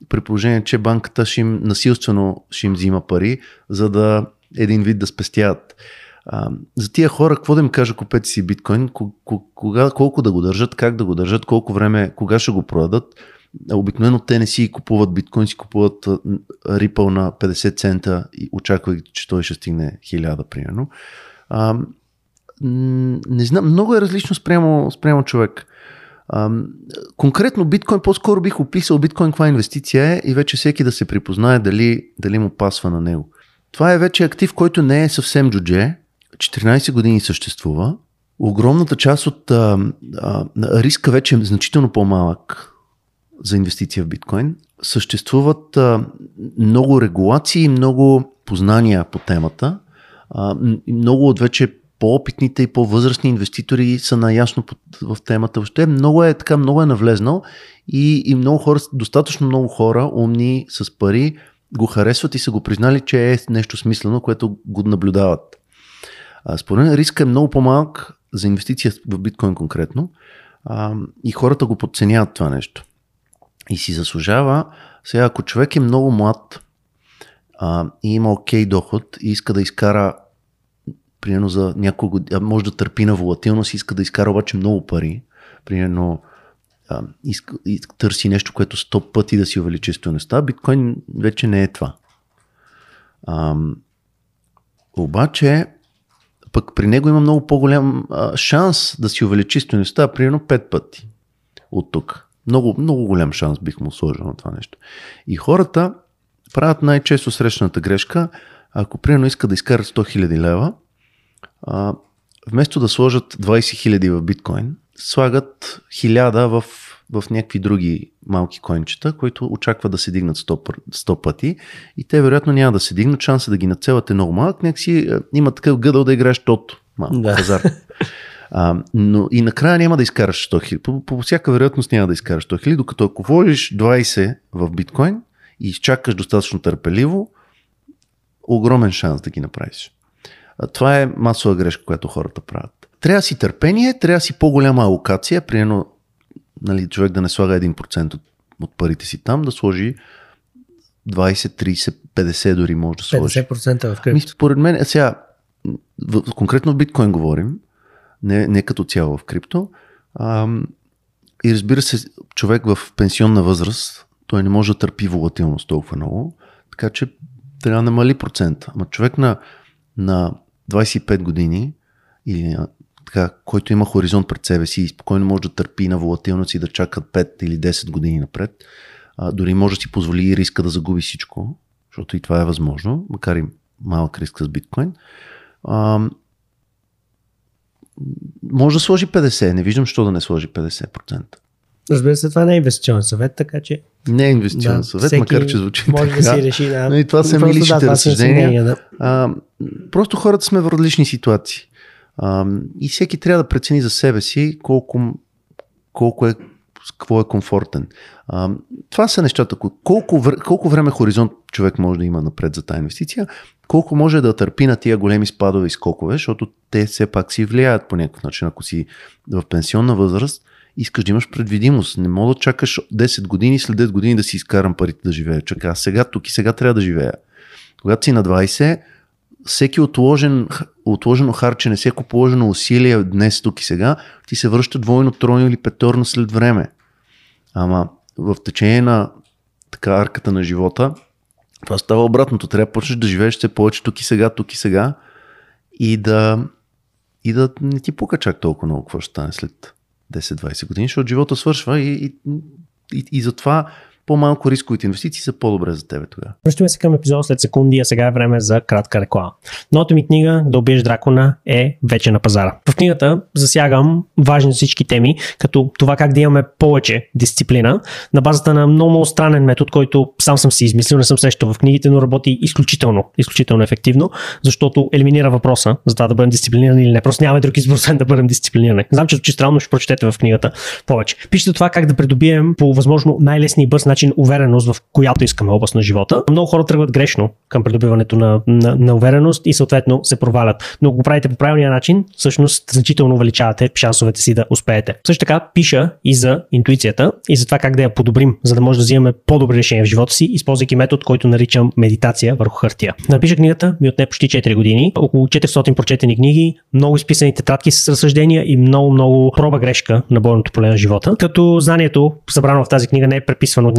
при положение, че банката ще им насилствено ще им взима пари, за да един вид да спестяват. А, за тия хора, какво да им кажа, купете си биткоин, кога, колко да го държат, как да го държат, колко време, кога ще го продадат. Обикновено те не си купуват биткоин, си купуват Ripple на 50 цента и очаквайки, че той ще стигне 1000 примерно. А, не знам, много е различно спрямо, спрямо човек. А, конкретно биткоин, по-скоро бих описал биткоин каква инвестиция е и вече всеки да се припознае дали, дали му пасва на него. Това е вече актив, който не е съвсем джудже. 14 години съществува Огромната част от а, а, риска вече е значително по-малък за инвестиция в биткоин. Съществуват а, много регулации и много познания по темата. А, много от вече по-опитните и по-възрастни инвеститори са наясно в темата. Въобще много е така, много е навлезнал и, и много хора, достатъчно много хора, умни с пари, го харесват и са го признали, че е нещо смислено, което го наблюдават. Според мен риска е много по-малък за инвестиция в биткоин конкретно а, и хората го подценяват това нещо. И си заслужава, сега ако човек е много млад а, и има окей okay доход и иска да изкара примерно за няколко години, може да търпи на волатилност, иска да изкара обаче много пари, примерно а, иска, търси нещо, което 100 пъти да си увеличи стоеността, биткоин вече не е това. А, обаче, пък при него има много по-голям а, шанс да си увеличи стоеността, примерно 5 пъти от тук. Много, много голям шанс бих му сложил на това нещо. И хората правят най-често срещаната грешка, ако примерно иска да изкарат 100 000 лева, а, вместо да сложат 20 000 в биткоин, слагат 1000 в, в някакви други малки коинчета, които очакват да се дигнат 100, 100 пъти и те вероятно няма да се дигнат, шанса да ги нацелят е много малък, някакси има такъв гъдъл да играеш тото, малко да. пазар. А, но и накрая няма да изкараш 100 хиляди. По, по всяка вероятност няма да изкараш 100 хиляди, докато ако вложиш 20 в биткоин и изчакаш достатъчно търпеливо, огромен шанс да ги направиш. А, това е масова грешка, която хората правят. Трябва си търпение, трябва си по-голяма алокация, примерно нали, човек да не слага 1% от, от парите си там, да сложи 20, 30, 50 дори може да сложи. 50% в крипто. Според мен, сега, в, конкретно в биткоин говорим, не, не като цяло в крипто. А, и разбира се, човек в пенсионна възраст, той не може да търпи волатилност толкова много, така че трябва да намали процента. Ама човек на, на 25 години или така, който има хоризонт пред себе си и спокойно може да търпи на волатилност и да чака 5 или 10 години напред, а, дори може да си позволи риска да загуби всичко, защото и това е възможно, макар и малък риск с биткоин. А, може да сложи 50, не виждам защо да не сложи 50%. Разбира се, това не е инвестиционен съвет, така че. Не е инвестиционен да, съвет, макар че звучи може така. да си реши, да. Но и това са ми личните да, разсъждения. Да. А, просто хората сме в различни ситуации. А, и всеки трябва да прецени за себе си колко, колко е какво е комфортен. А, това са нещата. Колко, колко време хоризонт човек може да има напред за тази инвестиция, колко може да търпи на тия големи спадове и скокове, защото те все пак си влияят по някакъв начин. Ако си в пенсионна възраст, искаш да имаш предвидимост. Не мога да чакаш 10 години, след 10 години да си изкарам парите да живея. Чака, сега, тук и сега трябва да живея. Когато си на 20, всеки отложен, отложено харчене, всеко положено усилие днес, тук и сега, ти се връща двойно, тройно или петорно след време. Ама в течение на така арката на живота, това става обратното. Трябва да почнеш да живееш все повече тук и сега, тук и сега и да, и да не ти пука чак толкова много какво ще стане след 10-20 години, защото живота свършва и, и, и, и затова по-малко рисковите инвестиции са по-добре за теб тогава. Връщаме се към епизода след секунди, а сега е време за кратка реклама. Новата ми книга Да убиеш дракона е вече на пазара. В книгата засягам важни всички теми, като това как да имаме повече дисциплина на базата на много, много странен метод, който сам съм си измислил, не съм срещал в книгите, но работи изключително, изключително ефективно, защото елиминира въпроса за това да бъдем дисциплинирани или не. Просто нямаме друг избор, да бъдем дисциплинирани. Знам, че странно ще прочетете в книгата повече. Пишете това как да придобием по възможно най-лесния и бърз начин увереност в която искаме област на живота. Много хора тръгват грешно към придобиването на, на, на увереност и съответно се провалят. Но ако го правите по правилния начин, всъщност значително увеличавате шансовете си да успеете. Също така пиша и за интуицията и за това как да я подобрим, за да може да взимаме по-добри решения в живота си, използвайки метод, който наричам медитация върху хартия. напиша книгата ми отне почти 4 години, около 400 прочетени книги, много изписани тетрадки с разсъждения и много, много проба грешка на бойното поле на живота. Като знанието, събрано в тази книга, не е преписвано от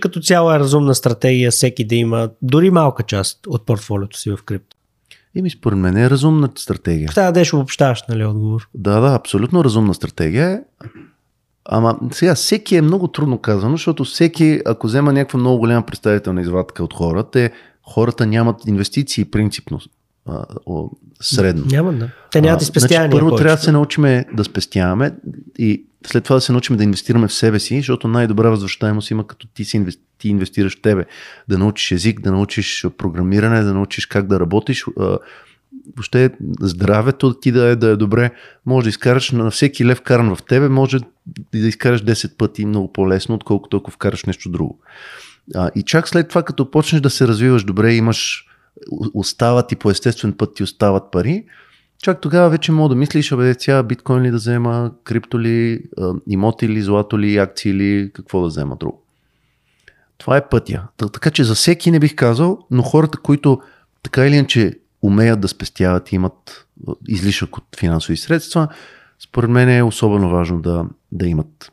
като цяло е разумна стратегия всеки да има дори малка част от портфолиото си в крипто? Ими според мен е разумна стратегия. Трябва да деш обобщаваш, нали, отговор. Да, да, абсолютно разумна стратегия е. Ама сега всеки е много трудно казано, защото всеки, ако взема някаква много голяма представителна извадка от хората, те, хората нямат инвестиции принципно а, о, средно. Няма да. Те нямат и спестявания. Значи, първо повечето. трябва да се научим да спестяваме и след това да се научим да инвестираме в себе си, защото най-добра възвръщаемост има като ти, си инвести, ти инвестираш в тебе. Да научиш език, да научиш програмиране, да научиш как да работиш. Въобще здравето ти да е, да е добре. Може да изкараш на всеки лев каран в тебе, може да изкараш 10 пъти много по-лесно, отколкото ако вкараш нещо друго. А, и чак след това, като почнеш да се развиваш добре, имаш остават и по естествен път ти остават пари, чак тогава вече мога да мислиш, абе, ця биткоин ли да взема, крипто ли, имоти ли, злато ли, акции ли, какво да взема друго. Това е пътя. Така че за всеки не бих казал, но хората, които така или иначе умеят да спестяват и имат излишък от финансови средства, според мен е особено важно да, да имат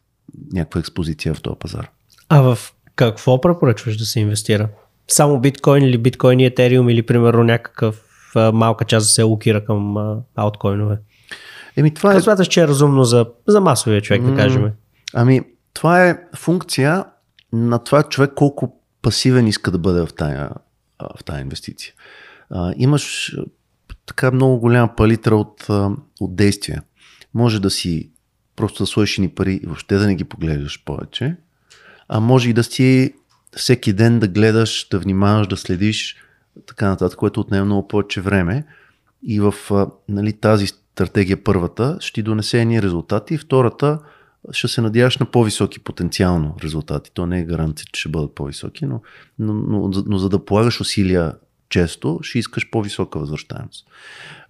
някаква експозиция в този пазар. А в какво препоръчваш да се инвестира? Само биткоин или биткоин и етериум или примерно някакъв малка част да се локира към ауткоинове? Еми, това е... смяташ, че е разумно за, за масовия човек, да кажем? Ами, това е функция на това човек колко пасивен иска да бъде в тая, в тая инвестиция. А, имаш така много голяма палитра от, от действия. Може да си просто да сложиш ни пари и въобще да не ги поглеждаш повече, а може и да си всеки ден да гледаш, да внимаваш, да следиш, така нататък, което отнема много повече време. И в нали, тази стратегия първата ще донесе едни резултати, втората ще се надяваш на по-високи потенциално резултати. То не е гаранция, че ще бъдат по-високи, но, но, но, но за да полагаш усилия често, ще искаш по-висока възвръщаемост.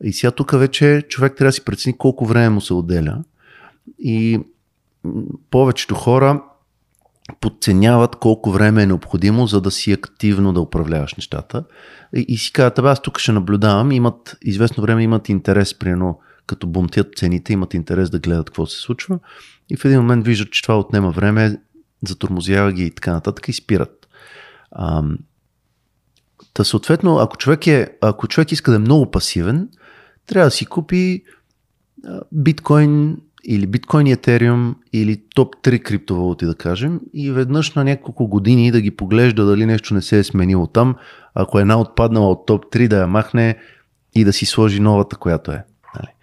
И сега тук вече човек трябва да си прецени колко време му се отделя. И повечето хора подценяват колко време е необходимо, за да си активно да управляваш нещата. И, и си казват, аз тук ще наблюдавам, имат известно време имат интерес, примерно, като бунтят цените, имат интерес да гледат какво се случва. И в един момент виждат, че това отнема време, затормозява ги и така нататък и спират. А, та съответно, ако човек, е, ако човек иска да е много пасивен, трябва да си купи биткоин или биткоин и етериум или топ 3 криптовалути да кажем и веднъж на няколко години да ги поглежда дали нещо не се е сменило там, ако една отпаднала от топ 3 да я махне и да си сложи новата, която е. Нали?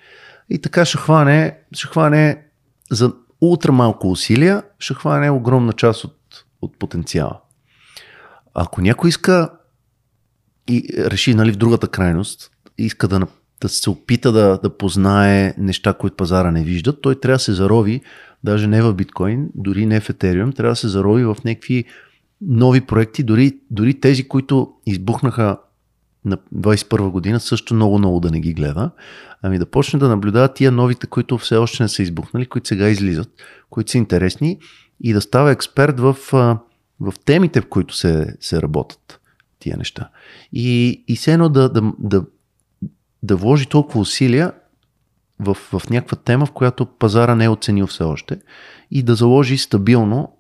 И така ще хване, ще хване за ултра малко усилия, ще хване огромна част от, от потенциала. Ако някой иска и реши нали, в другата крайност, иска да, да се опита да, да познае неща, които пазара не виждат, той трябва да се зарови, даже не в биткоин, дори не в етериум, трябва да се зарови в някакви нови проекти, дори, дори тези, които избухнаха на 21 година, също много-много да не ги гледа, ами да почне да наблюдава тия новите, които все още не са избухнали, които сега излизат, които са интересни и да става експерт в, в темите, в които се, се работят тия неща. И, и все едно да, да, да, да вложи толкова усилия в, в някаква тема, в която пазара не е оценил все още и да заложи стабилно,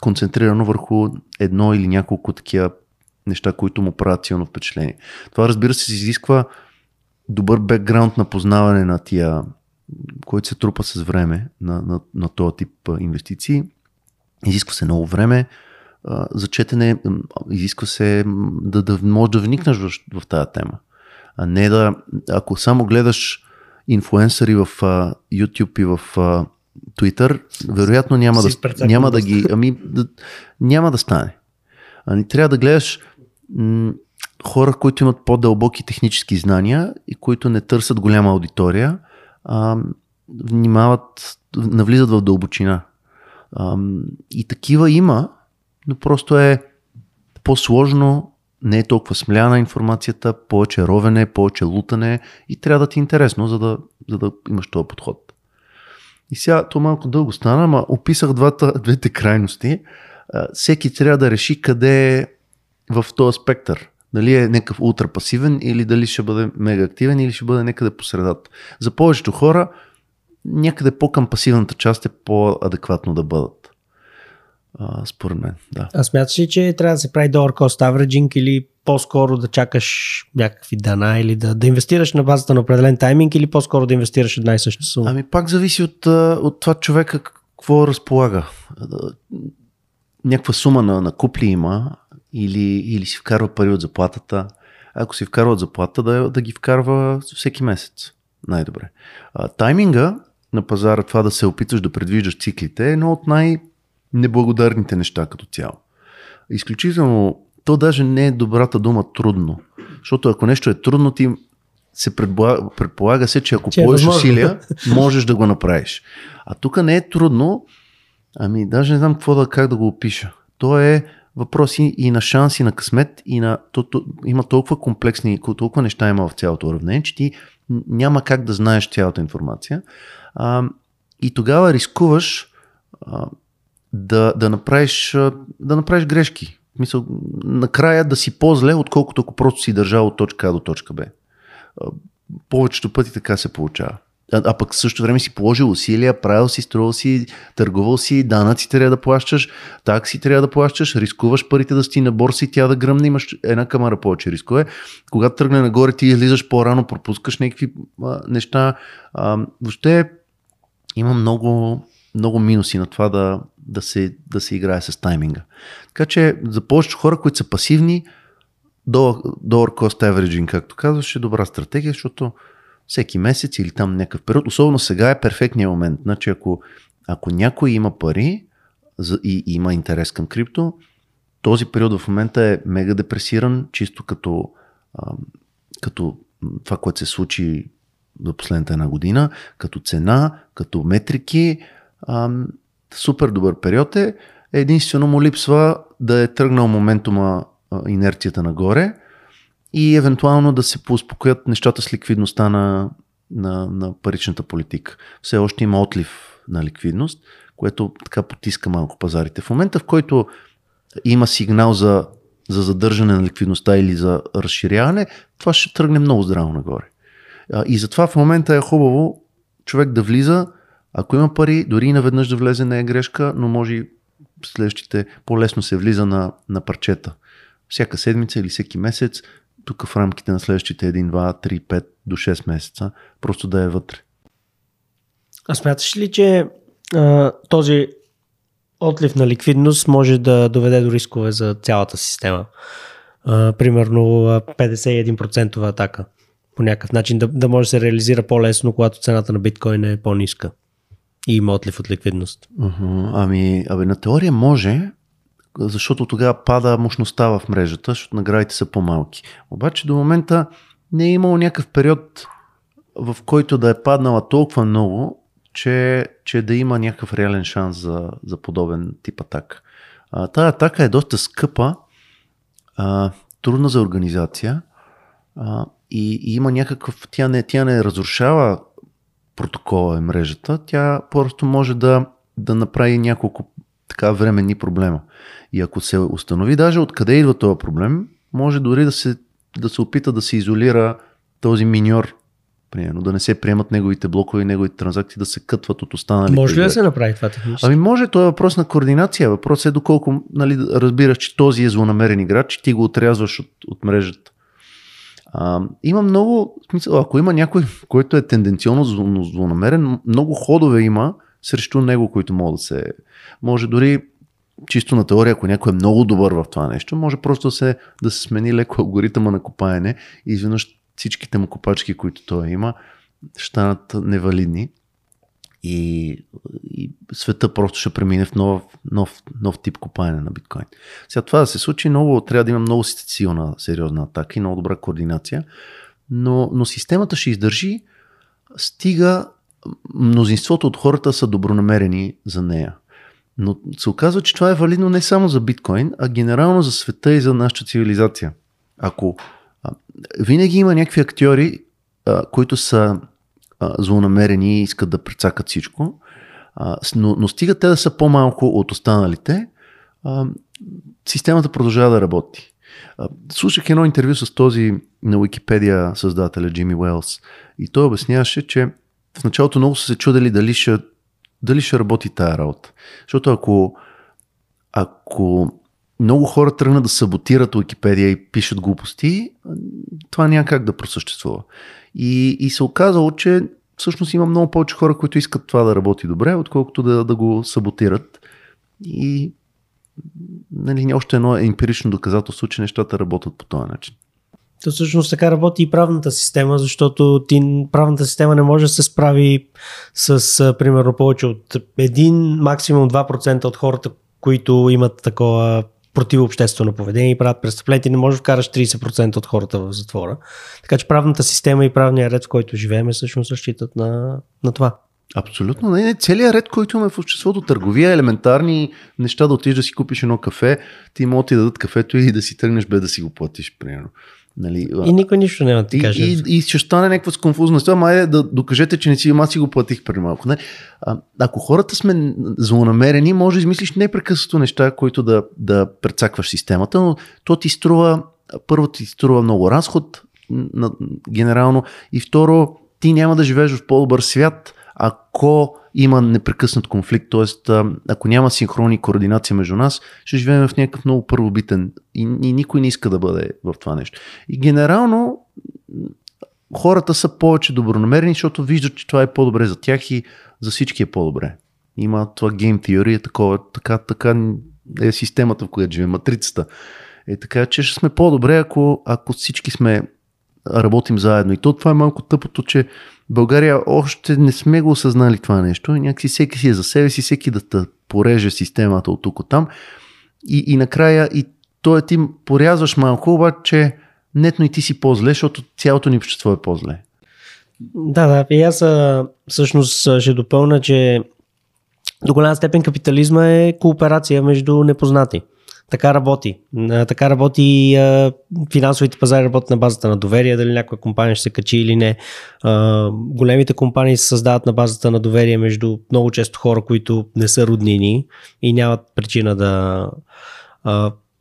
концентрирано върху едно или няколко такива неща, които му правят силно впечатление. Това разбира се изисква добър бекграунд на познаване на тия, който се трупа с време на, на, на този тип инвестиции. Изисква се много време за четене, изисква се да, да можеш да вникнеш в, в тази тема. А не да, ако само гледаш инфуенсъри в uh, YouTube и в uh, Twitter, вероятно няма, да, няма да ги, ами да, няма да стане. Ами трябва да гледаш м- хора, които имат по-дълбоки технически знания и които не търсят голяма аудитория, а, внимават, навлизат в дълбочина. А, и такива има, но просто е по-сложно, не е толкова смляна информацията, повече ровене, повече лутане и трябва да ти е интересно, за да, за да имаш този подход. И сега то малко дълго стана, ама описах двата, двете крайности. Всеки трябва да реши къде е в този спектър. Дали е някакъв ултрапасивен или дали ще бъде мега активен или ще бъде някъде по средата. За повечето хора някъде по-към пасивната част е по-адекватно да бъдат. А, според мен, да. А смяташ ли, че трябва да се прави dollar cost averaging или по-скоро да чакаш някакви дана или да, да инвестираш на базата на определен тайминг или по-скоро да инвестираш една и съща сума? Ами пак зависи от, от това човека какво разполага. Някаква сума на, на купли има или, или си вкарва пари от заплатата. Ако си вкарва от заплата, да, да ги вкарва всеки месец. Най-добре. А, тайминга на пазара, това да се опитваш да предвиждаш циклите, е едно от най-неблагодарните неща като цяло. Изключително, то даже не е добрата дума трудно. Защото ако нещо е трудно, ти се предполага, предполага се, че ако че положиш усилия, можеш да го направиш. А тук не е трудно, ами даже не знам какво да, как да го опиша. То е въпроси и на шанс, и на късмет, и на... То, то, има толкова комплексни, толкова неща има в цялото уравнение, че ти няма как да знаеш цялата информация. А, и тогава рискуваш а, да, да, направиш, да направиш грешки. Мисъл, накрая да си по-зле, отколкото ако просто си държал от точка А до точка Б. Повечето пъти така се получава. А, а пък също време си положил усилия, правил си, строил си, търгувал си, данъци трябва да плащаш, такси трябва да плащаш, рискуваш парите да сти на борса и тя да гръмне, имаш една камара повече рискове. Когато тръгне нагоре, ти излизаш по-рано, пропускаш някакви а, неща. А, въобще има много, много минуси на това да, да, се, да се играе с тайминга. Така че за повечето хора, които са пасивни, долар cost averaging, както казваш, е добра стратегия, защото всеки месец или там някакъв период. Особено сега е перфектният момент. Значи ако, ако някой има пари и, и има интерес към крипто, този период в момента е мега депресиран, чисто като, като това, което се случи за последната една година, като цена, като метрики. Супер добър период е. Единствено му липсва да е тръгнал моментума инерцията нагоре и евентуално да се поуспокоят нещата с ликвидността на, на, на паричната политика. Все още има отлив на ликвидност, което така потиска малко пазарите. В момента, в който има сигнал за, за задържане на ликвидността или за разширяване, това ще тръгне много здраво нагоре. И затова в момента е хубаво човек да влиза, ако има пари, дори и наведнъж да влезе не е грешка, но може следващите по-лесно се влиза на, на парчета. Всяка седмица или всеки месец тук в рамките на следващите 1, 2, 3, 5 до 6 месеца, просто да е вътре. А смяташ ли, че а, този отлив на ликвидност може да доведе до рискове за цялата система? А, примерно 51% атака по някакъв начин да, да може да се реализира по-лесно, когато цената на биткоин е по-ниска и има отлив от ликвидност. Uh-huh. Ами, абе, на теория може, защото тогава пада мощността в мрежата, защото наградите са по-малки. Обаче до момента не е имало някакъв период, в който да е паднала толкова много, че, че да има някакъв реален шанс за, за подобен тип атака. А, тая атака е доста скъпа, а, трудна за организация а, и, и има някакъв... Тя не, тя не разрушава протокола и мрежата, тя просто може да, да направи няколко така временни проблема. И ако се установи даже откъде идва този проблем, може дори да се, да се опита да се изолира този миньор, примерно, да не се приемат неговите блокове и неговите транзакции, да се кътват от останалите. Може ли да се направи това технически? Ами може, това е въпрос на координация. Въпрос е доколко нали, разбираш, че този е злонамерен играч, че ти го отрязваш от, от мрежата. А, има много, смисъл, ако има някой, който е тенденционно злонамерен, много ходове има срещу него, които могат да се... Може дори чисто на теория, ако някой е много добър в това нещо, може просто да се, да се смени леко алгоритъма на копаене и изведнъж всичките му копачки, които той има, ще станат невалидни и, и света просто ще премине в нов, нов, нов тип копаене на биткоин. Сега това да се случи, много, трябва да има много силна сериозна атака и много добра координация, но, но системата ще издържи, стига мнозинството от хората са добронамерени за нея. Но се оказва, че това е валидно не само за биткоин, а генерално за света и за нашата цивилизация. Ако а, винаги има някакви актьори, а, които са злонамерени и искат да прецакат всичко, А, но, но стига те да са по-малко от останалите, а, системата продължава да работи. А, слушах едно интервю с този на Википедия създателя Джимми Уелс и той обясняваше, че в началото много са се чудели дали ще, дали ще работи тая работа. Защото ако, ако много хора тръгнат да саботират Википедия и пишат глупости, това няма как да просъществува. И, и се оказало, че всъщност има много повече хора, които искат това да работи добре, отколкото да, да го саботират. И нали, още едно емпирично доказателство, че нещата работят по този начин. То всъщност така работи и правната система, защото ти, правната система не може да се справи с, примерно, повече от 1, максимум 2% от хората, които имат такова противообществено поведение и правят престъпления, не можеш да вкараш 30% от хората в затвора. Така че правната система и правния ред, в който живеем, всъщност разчитат на, на това. Абсолютно. Не, не, целият ред, който имаме в обществото, търговия, елементарни неща, да отидеш да си купиш едно кафе, ти могат ти дадат кафето и да си тръгнеш без да си го платиш, примерно. Нали, и никой нищо няма да ти каже. И, и, и ще стане някаква сконфузност. Това май да докажете, че не си, аз си го платих преди малко. Не? А, ако хората сме злонамерени, може да измислиш непрекъснато неща, които да, да прецакваш системата, но то ти струва, първо ти струва много разход, на, генерално, и второ, ти няма да живееш в по-добър свят, ако има непрекъснат конфликт, т.е. ако няма синхронни координация между нас, ще живеем в някакъв много първобитен и, и никой не иска да бъде в това нещо. И генерално хората са повече добронамерени, защото виждат, че това е по-добре за тях и за всички е по-добре. Има това гейм теория, такова, така, така е системата, в която живеем, матрицата. Е така, че ще сме по-добре, ако, ако всички сме работим заедно. И то това е малко тъпото, че България още не сме го осъзнали това нещо. Някакси всеки си е за себе си, всеки да пореже системата от тук от там. И, и накрая и то е ти порязваш малко, обаче нетно и ти си по-зле, защото цялото ни общество е по-зле. Да, да. И аз всъщност ще допълна, че до голяма степен капитализма е кооперация между непознати. Така работи. Така работи финансовите пазари работят на базата на доверие, дали някоя компания ще се качи или не. Големите компании се създават на базата на доверие между много често хора, които не са роднини и нямат причина да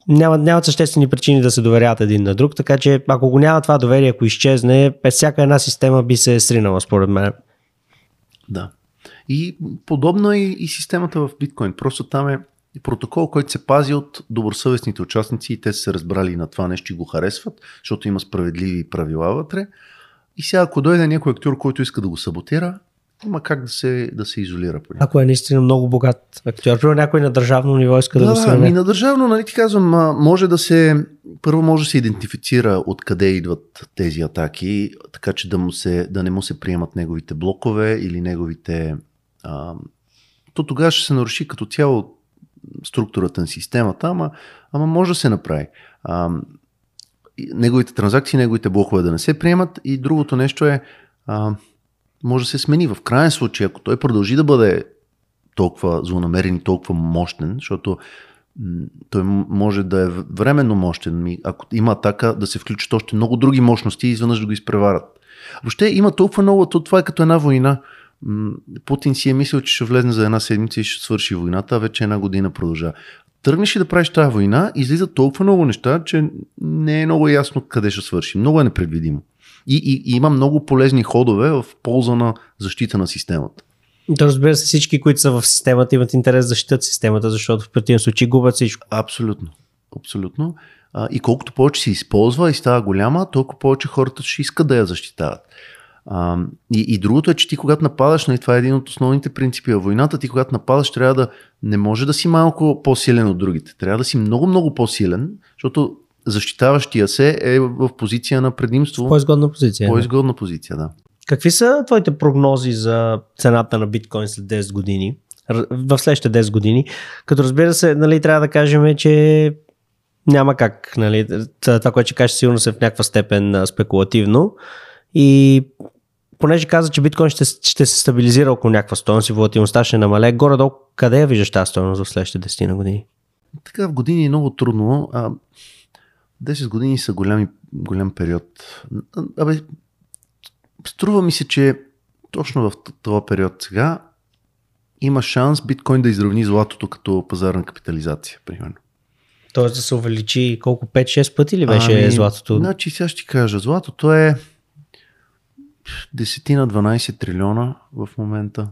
нямат, нямат съществени причини да се доверяват един на друг, така че ако го няма това доверие, ако изчезне, без всяка една система би се сринала, според мен. Да. И подобно е и системата в биткоин. Просто там е и протокол, който се пази от добросъвестните участници и те са се разбрали на това нещо и го харесват, защото има справедливи правила вътре. И сега, ако дойде някой актьор, който иска да го саботира, има как да се, да се изолира. Ако е наистина много богат актьор, първо някой на държавно ниво иска да, да го свърне. Ами на държавно, нали ти казвам, може да се, първо може да се идентифицира откъде идват тези атаки, така че да, му се, да не му се приемат неговите блокове или неговите... А, то тогава ще се наруши като цяло структурата на системата, ама, ама може да се направи. А, неговите транзакции, неговите блокове да не се приемат и другото нещо е а, може да се смени. В крайен случай, ако той продължи да бъде толкова злонамерен и толкова мощен, защото той може да е временно мощен. Ако има атака, да се включат още много други мощности и изведнъж да го изпреварат. Въобще има толкова много, то това е като една война. Путин си е мислил, че ще влезне за една седмица и ще свърши войната, а вече една година продължава. Тръгнеш и да правиш тази война, излиза толкова много неща, че не е много ясно къде ще свърши. Много е непредвидимо. И, и, и има много полезни ходове в полза на защита на системата. Да, разбира се, всички, които са в системата, имат интерес да защитат системата, защото в противен случай губят всичко. Абсолютно. Абсолютно. А, и колкото повече се използва и става голяма, толкова повече хората ще искат да я защитават. А, и, и другото е, че ти когато нападаш, нали, това е един от основните принципи във войната, ти когато нападаш трябва да не може да си малко по-силен от другите. Трябва да си много-много по-силен, защото защитаващия се е в позиция на предимство. По-изгодна позиция. По-изгодна да. позиция, да. Какви са твоите прогнози за цената на биткоин след 10 години? В следващите 10 години. Като разбира се, нали, трябва да кажем, че няма как. Нали, това, което ще кажеш, сигурно се в някаква степен спекулативно. И понеже каза, че биткоин ще, ще се стабилизира около някаква стоеност и волатилността ще намале, горе-долу къде я виждаш тази стоеност в следващите 10 на години? Така в години е много трудно. А, 10 години са голями, голям период. има шанс биткоин да изравни златото като пазарна капитализация, примерно. Тоест да се увеличи колко 5-6 пъти ли беше ами, златото? Значи сега ще ти кажа, златото е десетина 12 трилиона в момента.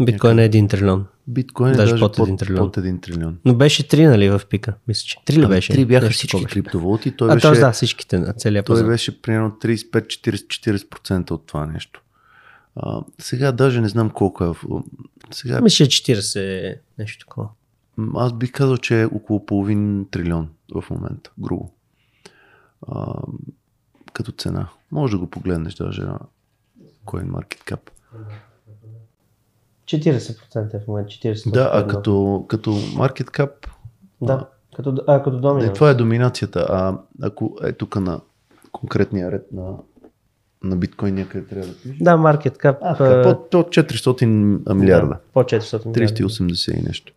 Биткоин е 1 трилион. Биткоин е даже, даже под под, 1 трилион. под 1 трилион. Но беше 3, нали, в пика? Мисля, че 3 ли Ами, беше? Три бяха Нещо всички беше. криптовалути. Той А, беше, т.е. да, всичките на целия той пазар. беше примерно 35-40% от това нещо. А, сега даже не знам колко е. Сега Мисля, че 40 е нещо такова. аз бих казал, че е около половин трилион в момента, грубо. А, като цена. Може да го погледнеш даже на CoinMarketCap. 40% е в момента, 40%. Да, а като, като market cap, Да, като, а, като домино. е, това е доминацията. А ако е тук на конкретния ред на, на биткоин някъде трябва да пише. Да, market cap. А, а, под, под 400 милиарда. Да, по 400 милиарда. 380 и нещо.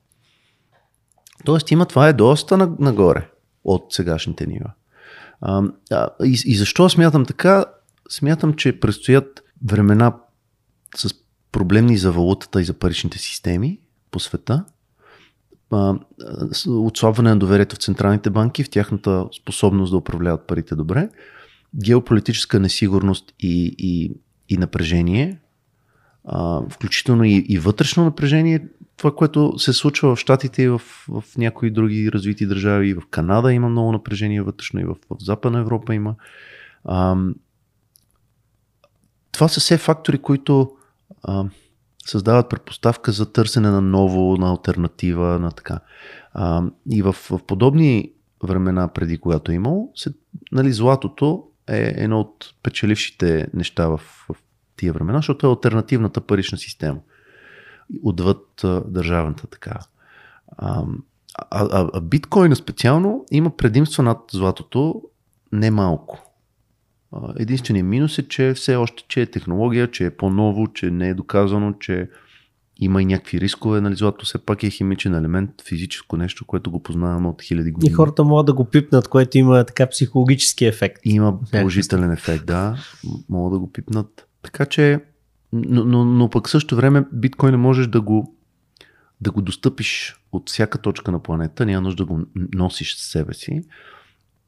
Тоест има, това е доста на- нагоре от сегашните нива. А, и, и защо смятам така? Смятам, че предстоят времена с проблемни за валутата и за паричните системи по света. Отслабване на доверието в централните банки, в тяхната способност да управляват парите добре, геополитическа несигурност и, и, и напрежение, а, включително и, и вътрешно напрежение, това, което се случва в Штатите и в, в някои други развити държави, и в Канада има много напрежение вътрешно, и в, в Западна Европа има. А, това са все фактори, които а, създават предпоставка за търсене на ново, на альтернатива, на така. А, и в, в подобни времена, преди когато е имало, се, нали, златото е едно от печелившите неща в, в тия времена, защото е альтернативната парична система. Отвъд а, държавната така. А, а, а, а биткоина специално има предимство над златото не малко. Единственият минус е, че все още че е технология, че е по-ново, че не е доказано, че има и някакви рискове. Нали, злато все пак е химичен елемент, физическо нещо, което го познаваме от хиляди И години. хората могат да го пипнат, което има така психологически ефект. Има положителен ефект, да. Могат да го пипнат. Така че, но, но, но пък също време биткоин не можеш да го, да го достъпиш от всяка точка на планета, няма нужда да го носиш с себе си.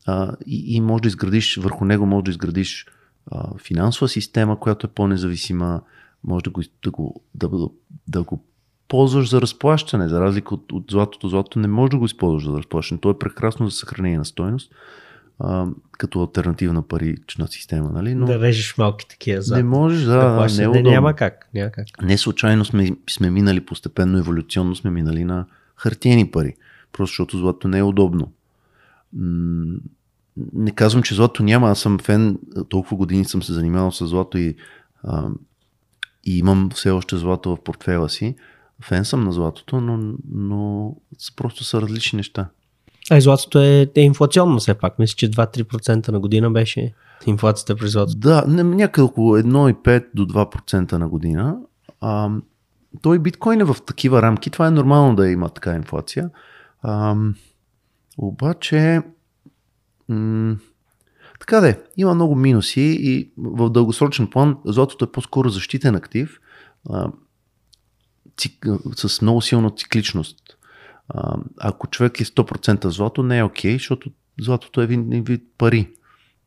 А, и, и може да изградиш, върху него може да изградиш а, финансова система, която е по-независима, може да го, да го, да, да, да го ползваш за разплащане, за разлика от, от златото. Златото не може да го използваш за разплащане. То е прекрасно за съхранение на стойност, а, като альтернативна парична система, нали? Но Да режеш малки такива за. не можеш, да, да не, е не, няма как. Няма как. Не случайно сме, сме минали постепенно, еволюционно сме минали на хартиени пари, просто защото злато не е удобно. М, Не казвам, че злато няма, аз съм фен, толкова години съм се занимавал с злато и, а, и имам все още злато в портфела си. Фен съм на златото, но, но просто са различни неща. А и златото е, е инфлационно все пак. Мисля, че 2-3% на година беше инфлацията при златото. Да, някъде около 1,5 до 2% на година. А, той биткоин е в такива рамки. Това е нормално да има така инфлация. А, обаче, м- така да е, има много минуси и в дългосрочен план златото е по-скоро защитен актив а, цик, с много силна цикличност. Ако човек е 100% злато, не е окей, защото златото е един вид пари.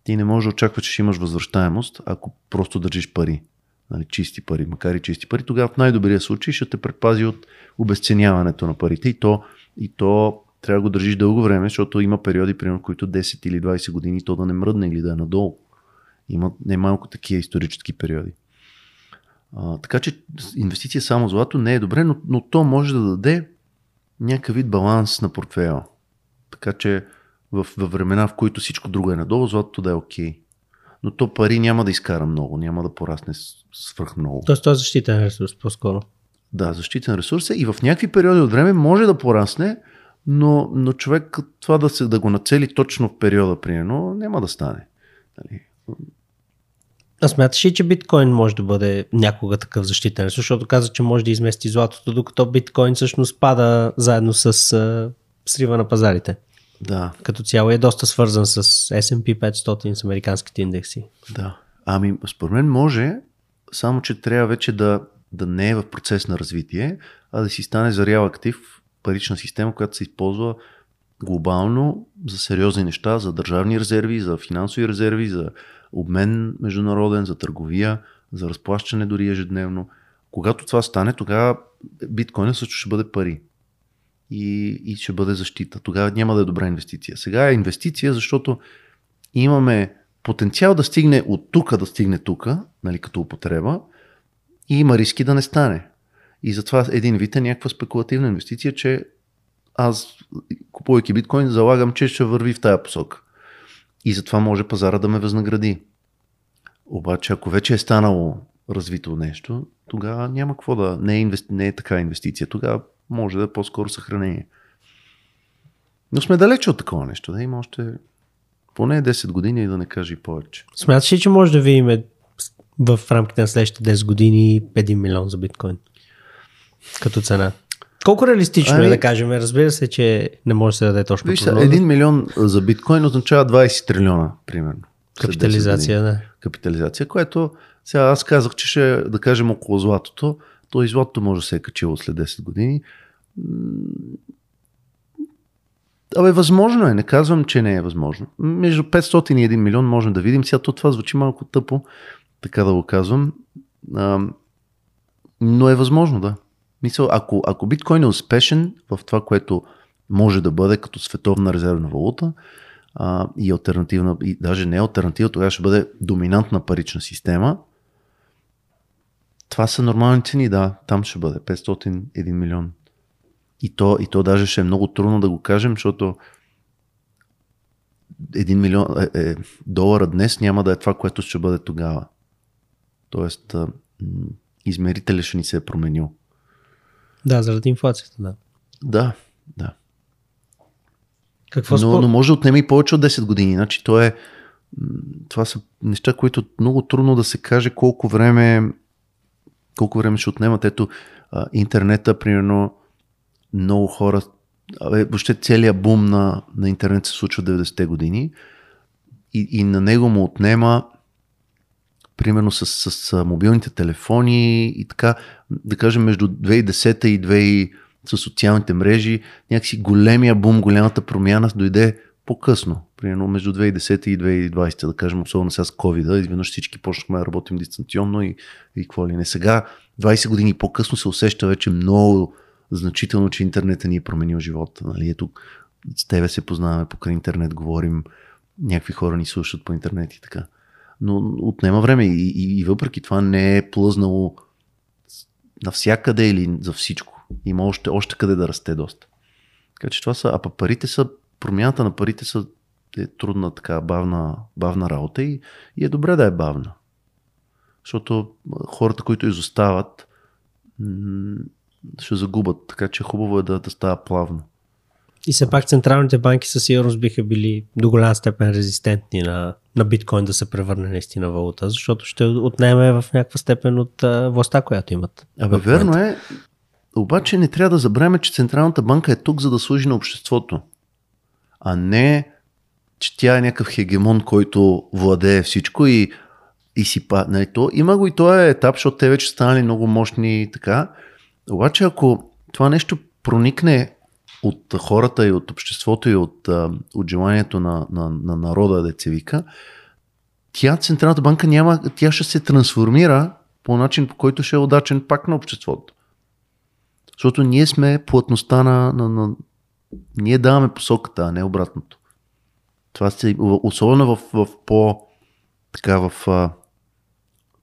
Ти не можеш да очакваш, че ще имаш възвръщаемост, ако просто държиш пари. Нали, чисти пари, макар и чисти пари, тогава в най-добрия случай ще те предпази от обесценяването на парите и то, и то трябва да го държиш дълго време, защото има периоди, примерно, които 10 или 20 години то да не мръдне или да е надолу. Има немалко такива исторически периоди. А, така че инвестиция само злато не е добре, но, но то може да даде някакъв вид баланс на портфела. Така че в, във времена, в които всичко друго е надолу, златото да е окей. Но то пари няма да изкара много, няма да порасне свръх много. Тоест, той е защитен ресурс по-скоро. Да, защитен ресурс е и в някакви периоди от време може да порасне, но, но човек това да, се, да го нацели точно в периода, примерно, няма да стане. Нали? А смяташ ли, че биткоин може да бъде някога такъв защитен защото каза, че може да измести златото, докато биткоин всъщност пада заедно с а, срива на пазарите. Да, Като цяло е доста свързан с S&P 500 с американските индекси. да. Ами, според мен може, само че трябва вече да, да не е в процес на развитие, а да си стане зарял актив, парична система, която се използва глобално за сериозни неща, за държавни резерви, за финансови резерви, за обмен международен, за търговия, за разплащане дори ежедневно. Когато това стане, тогава биткоина също ще бъде пари. И, и ще бъде защита. Тогава няма да е добра инвестиция. Сега е инвестиция, защото имаме потенциал да стигне от тук да стигне тук, нали, като употреба, и има риски да не стане. И затова един вид е някаква спекулативна инвестиция, че аз, купувайки биткоин, залагам, че ще върви в тая посока. И затова може пазара да ме възнагради. Обаче, ако вече е станало развито нещо, тогава няма какво да. Не е, инвести... не е така инвестиция. Тогава може да е по-скоро съхранение. Но сме далече от такова нещо. Да има още поне 10 години и да не кажа и повече. Смяташ ли, че може да видим в рамките на следващите 10 години 1 милион за биткоин? Като цена. Колко реалистично ами, е да кажем? Разбира се, че не може да се даде точно. Виж, един милион за биткоин означава 20 трилиона, примерно. Капитализация, да. Капитализация, което сега аз казах, че ще да кажем около златото. То и златото може да се е качило след 10 години. Абе, възможно е, не казвам, че не е възможно. Между 500 и 1 милион можем да видим. Сега то това звучи малко тъпо, така да го казвам. А, но е възможно, да. Мисъл, ако, ако биткоин е успешен в това, което може да бъде като световна резервна валута а, и альтернативна, и даже не альтернатива, тогава ще бъде доминантна парична система, това са нормални цени, да, там ще бъде 501 милион. И то, и то даже ще е много трудно да го кажем, защото 1 милион е, е, долара днес няма да е това, което ще бъде тогава. Тоест, измерителя ще ни се е променил. Да, заради инфлацията, да. Да, да. Какво но, но може да отнеме и повече от 10 години. Значи, то е, това са неща, които много трудно да се каже колко време, колко време ще отнемат. Ето, интернета, примерно, много хора, абе, въобще целият бум на, на интернет се случва в 90-те години и, и на него му отнема примерно с, с, с мобилните телефони и така, да кажем между 2010 и 2000 с социалните мрежи, някакси големия бум, голямата промяна дойде по-късно, примерно между 2010 и 2020, да кажем, особено сега с COVID, изведнъж всички почнахме да работим дистанционно и, и какво ли не. Сега, 20 години по-късно се усеща вече много значително, че интернетът ни е променил живота. Нали? Ето, с тебе се познаваме покрай интернет, говорим, някакви хора ни слушат по интернет и така но отнема време и, и, и въпреки това не е плъзнало навсякъде или за всичко. Има още, още къде да расте доста. Така че това са, а парите са, промяната на парите са е трудна така бавна, бавна работа и, и е добре да е бавна. Защото хората, които изостават, ще загубят, така че хубаво е да, да става плавно. И все пак централните банки със сигурност биха били до голям степен резистентни на, на биткоин да се превърне наистина валута, защото ще отнеме в някаква степен от а, властта, която имат. Абе, верно е. Обаче не трябва да забравяме, че Централната банка е тук, за да служи на обществото. А не, че тя е някакъв хегемон, който владее всичко и, и си па. Нали, то, има го и този етап, защото те вече станали много мощни и така. Обаче ако това нещо проникне от хората и от обществото и от, от желанието на, на, на народа, да се вика, тя, Централната банка, няма, тя ще се трансформира по начин, по който ще е удачен пак на обществото. Защото ние сме плътността на, на, на... Ние даваме посоката, а не обратното. Това се, особено в, в по така в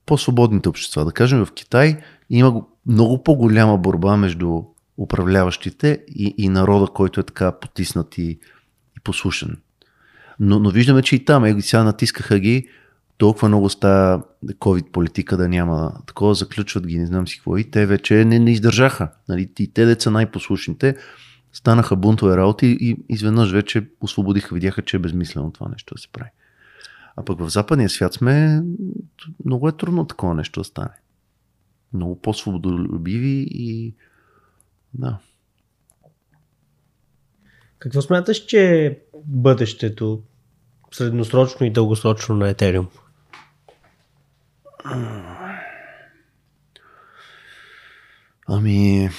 по-свободните общества. Да кажем в Китай има много по-голяма борба между управляващите и, и народа, който е така потиснат и, и послушен. Но, но виждаме, че и там, е, сега натискаха ги, толкова много става COVID политика да няма такова, заключват ги, не знам си какво. И те вече не, не издържаха. Нали? И те деца най-послушните станаха бунтове работи и изведнъж вече освободиха, видяха, че е безмислено това нещо да се прави. А пък в западния свят сме, много е трудно такова нещо да стане. Много по-свободолюбиви и да. Какво смяташ, че е бъдещето средносрочно и дългосрочно на Ethereum? Ами,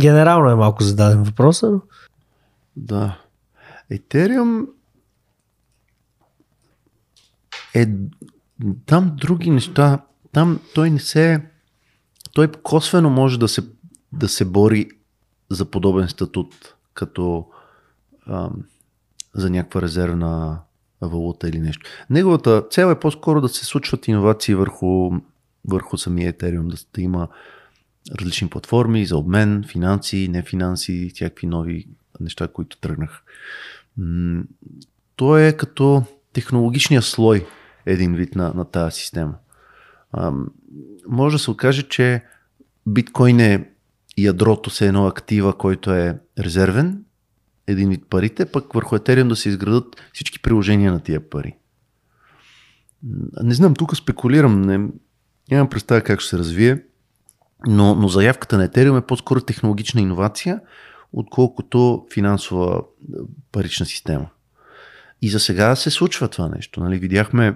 Генерално е малко зададен въпрос, но да. Етериум е там други неща. Там той не се. Той косвено може да се, да се бори за подобен статут, като ам, за някаква резервна валута или нещо. Неговата цел е по-скоро да се случват иновации върху, върху самия Ethereum, да, да има различни платформи за обмен, финанси, не финанси, всякакви нови неща, които тръгнах. Той е като технологичния слой един вид на, на тази система. Ам, може да се окаже, че биткоин е ядрото се едно актива, който е резервен, един вид парите, пък върху Ethereum да се изградат всички приложения на тия пари. Не знам, тук спекулирам, не, нямам представа как ще се развие, но, но заявката на Ethereum е по-скоро технологична иновация, отколкото финансова е, парична система. И за сега се случва това нещо. Нали? Видяхме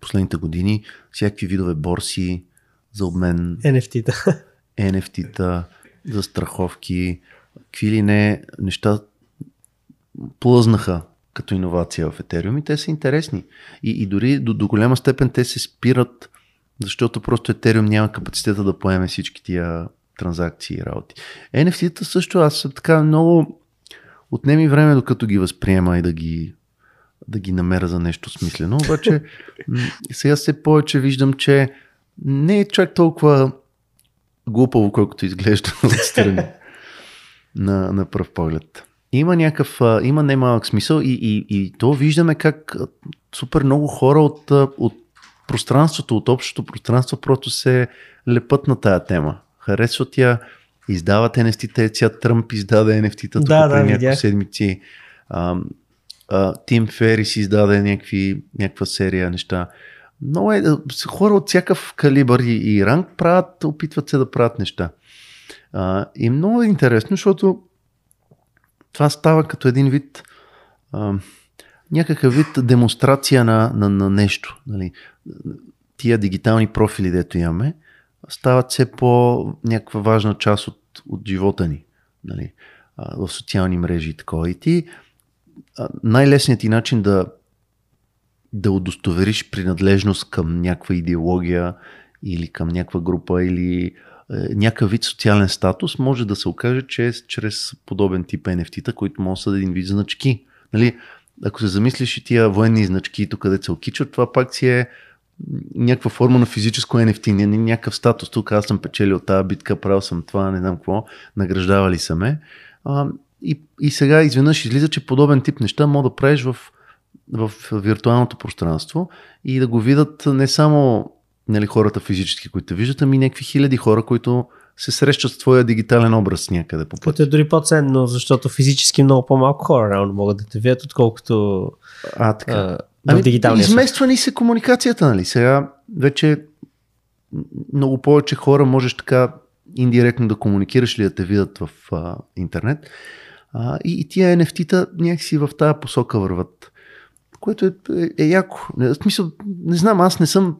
последните години всякакви видове борси за обмен, NFT-та. NFT-та, за страховки, какви ли не неща плъзнаха като иновация в Ethereum и те са интересни. И, и дори до, до голяма степен те се спират, защото просто Ethereum няма капацитета да поеме всички тия транзакции и работи. NFT-та също аз съм така много отнеми време докато ги възприема и да ги, да ги намеря за нещо смислено. Обаче сега все повече виждам, че не е чак толкова глупаво, колкото изглежда отстрани на, на пръв поглед. Има някакъв, има немалък смисъл и, и, и то виждаме как супер много хора от, от пространството, от общото пространство просто се лепат на тая тема. Харесват я, издават NFT-та, ця Тръмп издаде NFT-та Да, да, преди няколко седмици. Тим Ферис издаде някакви, някаква серия неща. Много е, хора от всякакъв калибър и, и ранг правят, опитват се да правят неща. А, и много е интересно, защото това става като един вид а, някакъв вид демонстрация на, на, на нещо. Нали. Тия дигитални профили, дето имаме, стават все по някаква важна част от, от живота ни. Нали. А, в социални мрежи и такова. И ти най-лесният ти начин да да удостовериш принадлежност към някаква идеология или към някаква група или е, някакъв вид социален статус, може да се окаже, че е чрез подобен тип NFT-та, които могат да са един вид значки. Нали, ако се замислиш и тия военни значки, тук където се окичат, това пак си е някаква форма на физическо NFT, някакъв статус. Тук аз съм печелил тази битка, правил съм това, не знам какво, награждавали са ме. А, и, и сега изведнъж излиза, че подобен тип неща мога да правиш в в виртуалното пространство и да го видят не само нали, хората физически, които те виждат, ами някакви хиляди хора, които се срещат с твоя дигитален образ някъде по Което пътя. е дори по-ценно, защото физически много по-малко хора реално могат да те видят, отколкото А, така. а, в дигиталния измества ни се комуникацията, нали? Сега вече много повече хора можеш така индиректно да комуникираш или да те видят в а, интернет. А, и, и тия NFT-та някакси в тази посока върват. Което е, е, яко. В смисъл, не знам, аз не съм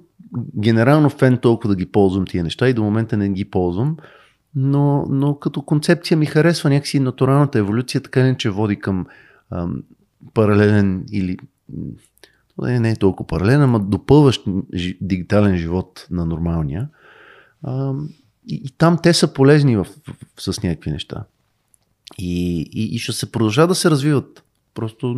генерално фен толкова да ги ползвам тия неща и до момента не ги ползвам, но, но като концепция ми харесва някакси натуралната еволюция, така не че води към ам, паралелен или не, не е толкова паралелен, ама допълващ дигитален живот на нормалния. Ам, и, и там те са полезни в, в, с някакви неща. И, и, и ще се продължават да се развиват. Просто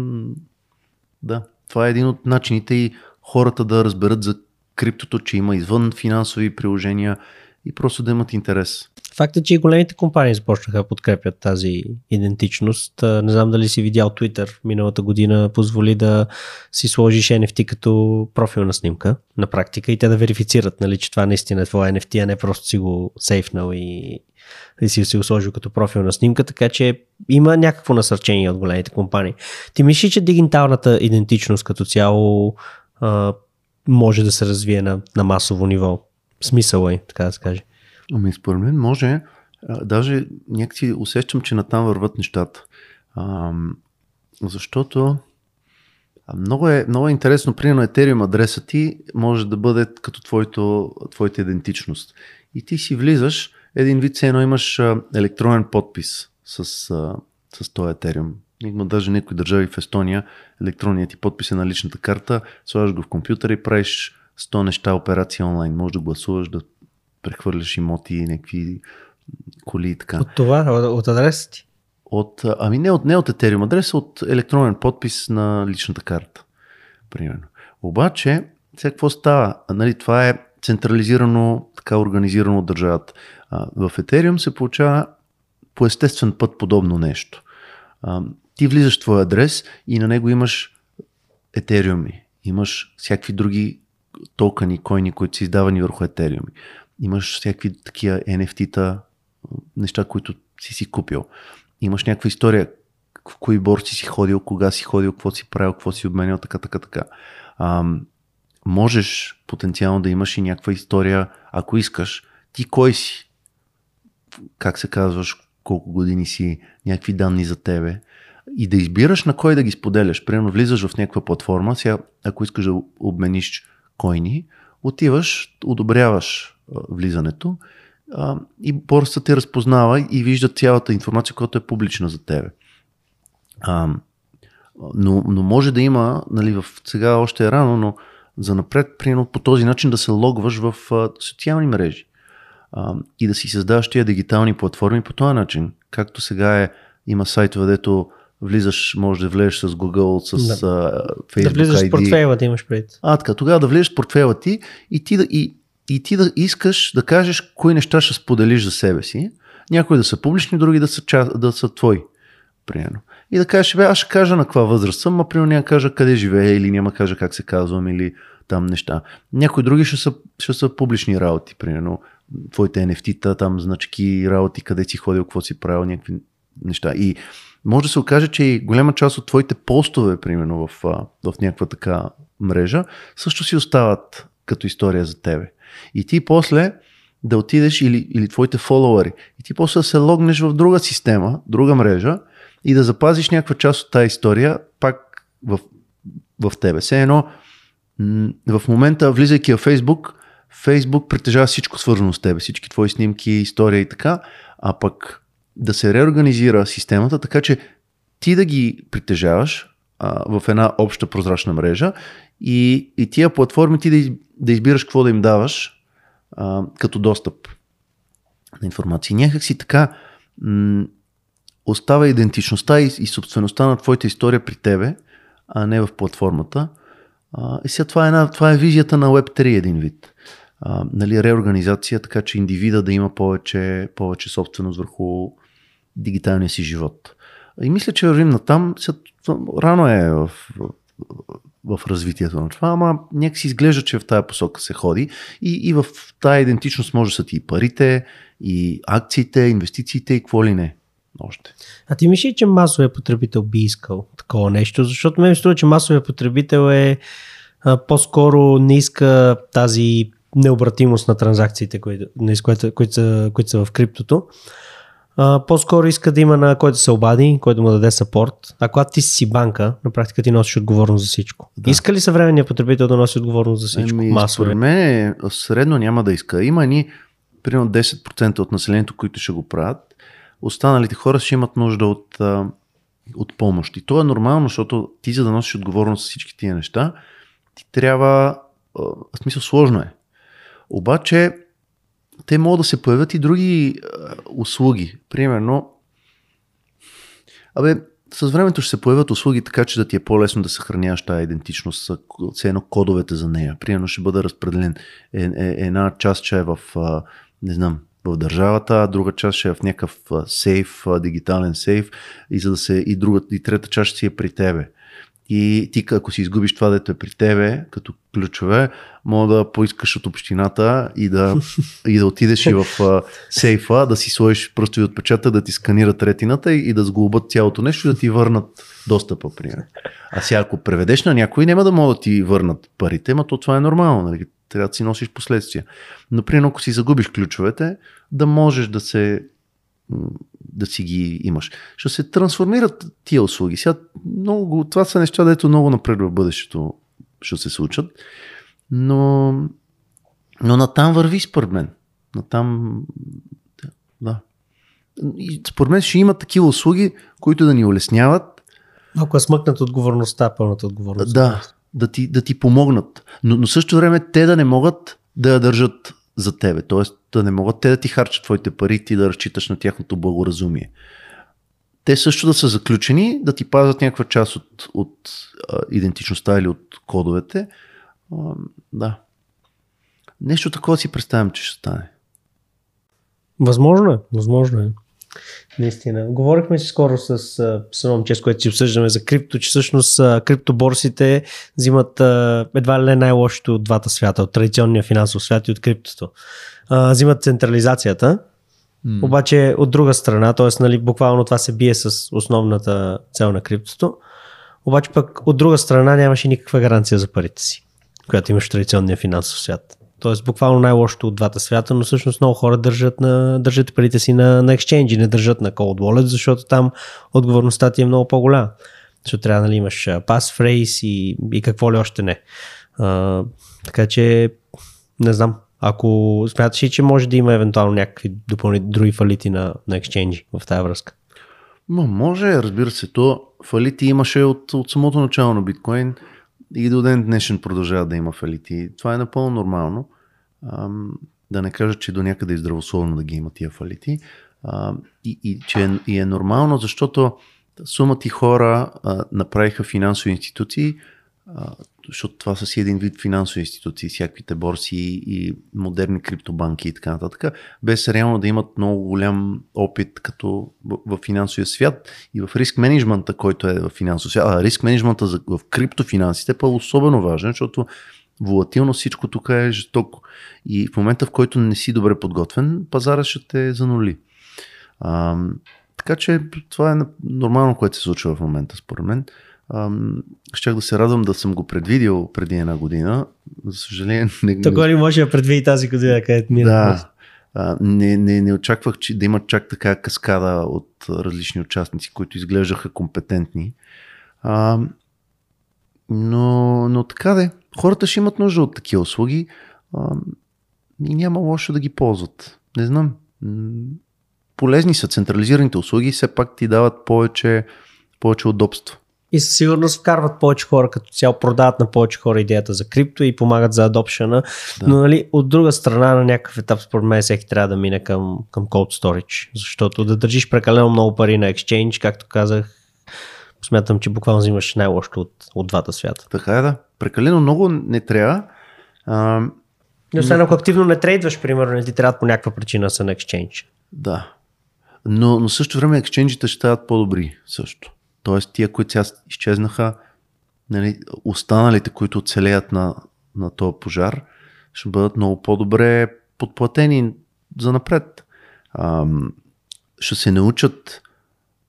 да, това е един от начините и хората да разберат за криптото, че има извън финансови приложения и просто да имат интерес. Факт е, че и големите компании започнаха да подкрепят тази идентичност. Не знам дали си видял Twitter миналата година, позволи да си сложиш NFT като профилна снимка на практика и те да верифицират, нали, че това наистина е твоя NFT, а не просто си го сейфнал и, и си, го сложил като профилна снимка, така че има някакво насърчение от големите компании. Ти мислиш, че дигиталната идентичност като цяло а, може да се развие на, на масово ниво? Смисъл е, така да се каже. Ами според мен може. А, даже някакси усещам, че натам върват нещата. А, защото много, е, много е интересно, примерно Ethereum адреса ти може да бъде като твоето, твоята идентичност. И ти си влизаш, един вид се едно имаш електронен подпис с, с този Ethereum. Има даже някои държави в Естония, електронният ти подпис е на личната карта, слагаш го в компютъра и правиш 100 неща, операции онлайн. Може да гласуваш, да прехвърляш имоти, някакви коли и така. От това, от, от адреса ти? От, ами не от, не от Ethereum адреса, от електронен подпис на личната карта. Примерно. Обаче, сега какво става? Нали, това е централизирано, така организирано от държавата. В Ethereum се получава по естествен път подобно нещо. Ти влизаш в твой адрес и на него имаш етериуми, имаш всякакви други токени, койни, които са издавани върху етериуми. Имаш всякакви такива NFT-та, неща, които си си купил. Имаш някаква история, в кои борси си ходил, кога си ходил, какво си правил, какво си обменял, така, така, така. Можеш потенциално да имаш и някаква история, ако искаш, ти кой си, как се казваш, колко години си, някакви данни за тебе и да избираш на кой да ги споделяш. Примерно влизаш в някаква платформа, сега ако искаш да обмениш койни, отиваш, одобряваш влизането и борсата те разпознава и вижда цялата информация, която е публична за тебе. Но, но може да има, нали, в, сега още е рано, но за напред, примерно по този начин да се логваш в социални мрежи а, и да си създаваш тия дигитални платформи по този начин. Както сега е, има сайтове, дето влизаш, може да влезеш с Google, с да. а, Facebook Да влизаш ID. в портфейла ти имаш пред. А, така, тогава да влезеш в портфейла ти и ти да, и, и ти да искаш да кажеш кои неща ще споделиш за себе си. Някои да са публични, други да са, да са твои. Примерно. И да кажеш, бе, аз ще кажа на каква възраст съм, а примерно няма кажа къде живея или няма кажа как се казвам или там неща. Някои други ще са, ще са публични работи, примерно твоите NFT-та, там значки, работи, къде си ходил, какво си правил, някакви неща. И може да се окаже, че и голяма част от твоите постове, примерно в, в някаква така мрежа, също си остават като история за тебе. И ти после да отидеш или, или твоите фолуари, и ти после да се логнеш в друга система, друга мрежа и да запазиш някаква част от тази история пак в, в тебе. Все едно, в момента, влизайки в Фейсбук, Фейсбук притежава всичко свързано с тебе, всички твои снимки, история и така, а пък да се реорганизира системата, така че ти да ги притежаваш а, в една обща прозрачна мрежа и, и тия платформи ти да, да избираш какво да им даваш а, като достъп на информация. Някак си така м- остава идентичността и, и собствеността на твоята история при тебе, а не в платформата. А, и сега това е, една, това е визията на Web3 един вид. А, нали, реорганизация, така че индивида да има повече, повече собственост върху дигиталния си живот. И мисля, че вървим на там. Рано е в, в, в развитието на това, ама някакси изглежда, че в тая посока се ходи и, и в тая идентичност може да са ти и парите, и акциите, инвестициите и какво ли не. Още. А ти мислиш, че масовия потребител би искал такова нещо? Защото мен струва, че масовия потребител е а, по-скоро не иска тази необратимост на транзакциите, които, които, които, са, които са в криптото. А, по-скоро иска да има на който се обади, който му даде сапорт. А когато ти си банка, на практика ти носиш отговорност за всичко. Да. Иска ли съвременният потребител да носи отговорност за всичко? Еми, Масово. Според мен средно няма да иска. Има ни примерно 10% от населението, които ще го правят. Останалите хора ще имат нужда от, от помощ. И то е нормално, защото ти за да носиш отговорност за всички тия неща, ти трябва, в смисъл сложно е. Обаче те могат да се появят и други услуги. Примерно, абе, с времето ще се появят услуги така, че да ти е по-лесно да съхраняваш тази идентичност, все едно кодовете за нея. Примерно ще бъде разпределен е, е, една част, че е в, не знам, в държавата, а друга част ще е в някакъв сейф, дигитален сейф и, за да се, и, друга, и трета част ще си е при тебе. И ти, ако си изгубиш това, дето е при тебе, като ключове, мога да поискаш от общината и да, и да отидеш и в а, сейфа, да си сложиш пръстови отпечатък, да ти сканират ретината и, и да сглобят цялото нещо и да ти върнат достъпа, примерно. А сега, ако преведеш на някой, няма да могат да ти върнат парите, но то това е нормално. Нали? Трябва да си носиш последствия. Но, примерно, ако си загубиш ключовете, да можеш да се да си ги имаш. Ще се трансформират тия услуги. Сега много, това са неща, дето много напред в бъдещето ще се случат. Но, но натам върви според мен. Натам да. И според мен ще има такива услуги, които да ни улесняват. Ако е смъкнат отговорността, пълната отговорност. Да, да ти, да ти помогнат. Но, но също време те да не могат да я държат за тебе. Тоест да не могат те да ти харчат твоите пари ти да разчиташ на тяхното благоразумие. Те също да са заключени, да ти пазят някаква част от, от а, идентичността или от кодовете. А, да. Нещо такова си представям, че ще стане. Възможно е, възможно е. Наистина. Говорихме си скоро с, с едно момче, с което си обсъждаме за крипто, че всъщност криптоборсите взимат едва ли не най-лошото от двата свята, от традиционния финансов свят и от криптото. Взимат централизацията, mm. обаче от друга страна, т.е. Нали, буквално това се бие с основната цел на криптото, обаче пък от друга страна нямаше никаква гаранция за парите си, която имаш в традиционния финансов свят. Тоест буквално най-лошото от двата свята, но всъщност много хора държат, на, държат парите си на, на exchange, не държат на cold wallet, защото там отговорността ти е много по-голяма. Защото трябва да нали, имаш passphrase и, и какво ли още не. А, така че не знам. Ако смяташ ли, че може да има евентуално някакви допълнителни други фалити на, на exchange в тази връзка? Но може, разбира се, то фалити имаше от, от самото начало на биткоин и до ден днешен продължава да има фалити. Това е напълно нормално. Да не кажа, че до някъде е здравословно да ги има тия фалити. И, и че е, и е нормално, защото сумата и хора направиха финансови институции, защото това са си един вид финансови институции, всякаквите борси и модерни криптобанки и така нататък, без реално да имат много голям опит като в, финансовия свят и в риск менеджмента, който е в финансовия свят. А риск менеджмента в криптофинансите е особено важен, защото волатилно всичко тук е жестоко. И в момента, в който не си добре подготвен, пазара ще те занули. А, така че това е нормално, което се случва в момента, според мен. Щях да се радвам да съм го предвидил преди една година. За съжаление. Не... Така ли може да предвиди тази година, където мира? Да. А, не, не, не очаквах, че да има чак така каскада от различни участници, които изглеждаха компетентни. А, но, но така де, хората ще имат нужда от такива услуги а, и няма лошо да ги ползват. Не знам. Полезни са централизираните услуги, все пак ти дават повече, повече удобство. И със сигурност вкарват повече хора, като цяло продават на повече хора идеята за крипто и помагат за адопшена. Да. Но нали, от друга страна на някакъв етап, според мен, всеки трябва да мине към, към cold storage. Защото да държиш прекалено много пари на exchange, както казах, смятам, че буквално взимаш най-лошото от, от двата свята. Така е, да. Прекалено много не трябва. А, но освен ако активно не трейдваш, примерно, не ти трябва по някаква причина са на exchange. Да. Но, но също време екшенджите ще стават по-добри също. Тоест тия, които сега изчезнаха, нали, останалите, които оцелеят на, на този пожар, ще бъдат много по-добре подплатени за напред. Ще се научат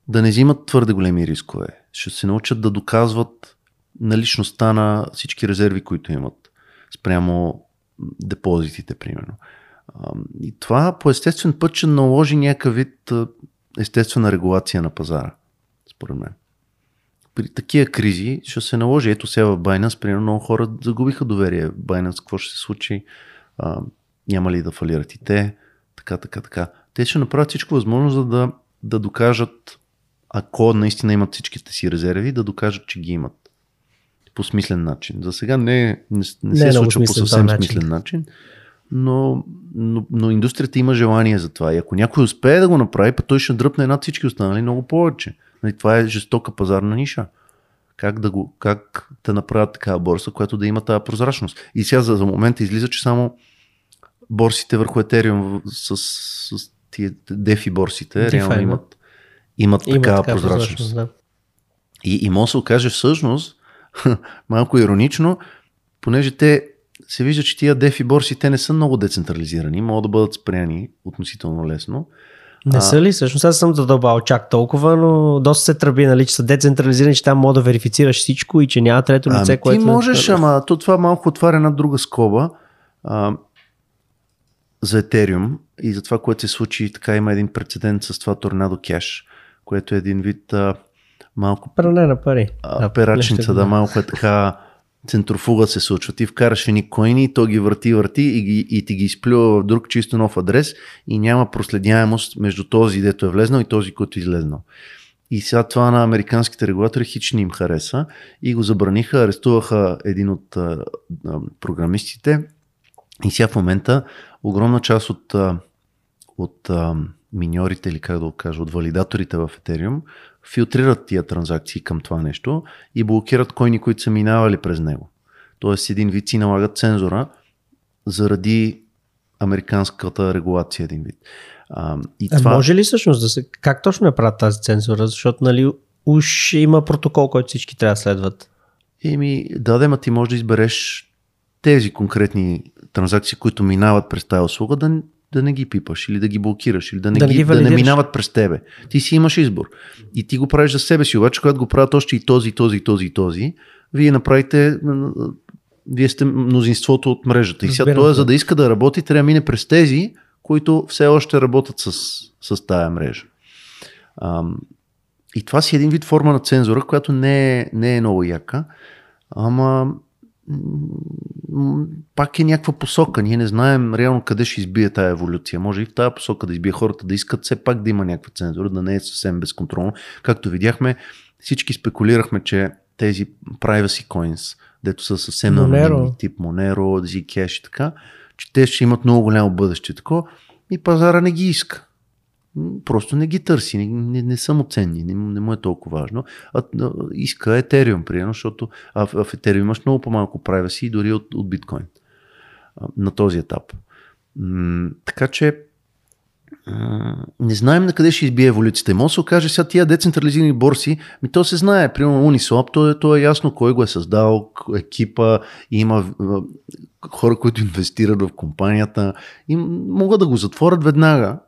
да не взимат твърде големи рискове. Ще се научат да доказват наличността на всички резерви, които имат спрямо депозитите, примерно. И това по естествен път ще наложи някакъв вид естествена регулация на пазара, според мен. При такива кризи ще се наложи. Ето сега в Binance, примерно много хора загубиха доверие. Binance, какво ще се случи? А, няма ли да фалират и те? Така, така, така. Те ще направят всичко възможно, за да, да докажат ако наистина имат всичките си резерви, да докажат, че ги имат по смислен начин. За сега не, не, не, не се е случва по съвсем смислен начин, но, но, но индустрията има желание за това. И ако някой успее да го направи, па той ще дръпне над всички останали много повече. Нали, това е жестока пазарна ниша. Как да, го, как да направят такава борса, която да има тази прозрачност. И сега за, за момента излиза, че само борсите върху Ethereum с, с тия дефи борсите реално имат имат Има такава прозрачност. прозрачност да. И, и може да се окаже всъщност, малко иронично, понеже те се вижда, че тия дефи борси, те не са много децентрализирани, могат да бъдат спряни относително лесно. Не са ли? Всъщност аз съм задълбал чак толкова, но доста се тръби, нали, че са децентрализирани, че там мога да верифицираш всичко и че няма трето лице, ами, което... Ти можеш, ама то това малко отваря една друга скоба а, за Ethereum и за това, което се случи, така има един прецедент с това торнадо кеш което е един вид а, малко... Пране на пари. А, перачница, да, малко е така центрофуга се случва. Ти вкараш едни коини, то ги върти, върти и, ги, и ти ги изплюва в друг чисто нов адрес и няма проследяемост между този, дето е влезнал и този, който е излезнал. И сега това на американските регулатори хич не им хареса и го забраниха, арестуваха един от а, а, програмистите и сега в момента огромна част от, а, от а, миньорите или как да го кажа, от валидаторите в Ethereum филтрират тия транзакции към това нещо и блокират койни, които са минавали през него. Тоест един вид си налагат цензура заради американската регулация един вид. А, и а това... може ли всъщност да се... Как точно е правят тази цензура? Защото нали уж има протокол, който всички трябва да следват. Еми, да, да, ти можеш да избереш тези конкретни транзакции, които минават през тази услуга, да, да не ги пипаш или да ги блокираш или да не, да, ги, да не минават през тебе. Ти си имаш избор. И ти го правиш за себе си. Обаче, когато го правят още и този, този, този и този, вие направите вие сте мнозинството от мрежата. И сега това, за да иска да работи, трябва да мине през тези, които все още работят с, с тая мрежа. Ам, и това си един вид форма на цензура, която не е, не е много яка, ама пак е някаква посока. Ние не знаем реално къде ще избие тази еволюция. Може и в тази посока да избие хората да искат все пак да има някаква цензура, да не е съвсем безконтролно. Както видяхме, всички спекулирахме, че тези privacy coins, дето са съвсем на тип Monero, Zcash и така, че те ще имат много голямо бъдеще. Тако, и пазара не ги иска. Просто не ги търси, не, не, не са му ценни, не, не му е толкова важно. А, а, иска Ethereum, примерно, защото а, в, в Ethereum имаш много по-малко privacy дори от, от биткоин на този етап. М- така че не знаем на къде ще избие еволюцията. И може да се окаже сега тия децентрализирани борси, ми то се знае, примерно Uniswap, то е, то е ясно кой го е създал, екипа, има хора, които инвестират в компанията и могат да го затворят веднага,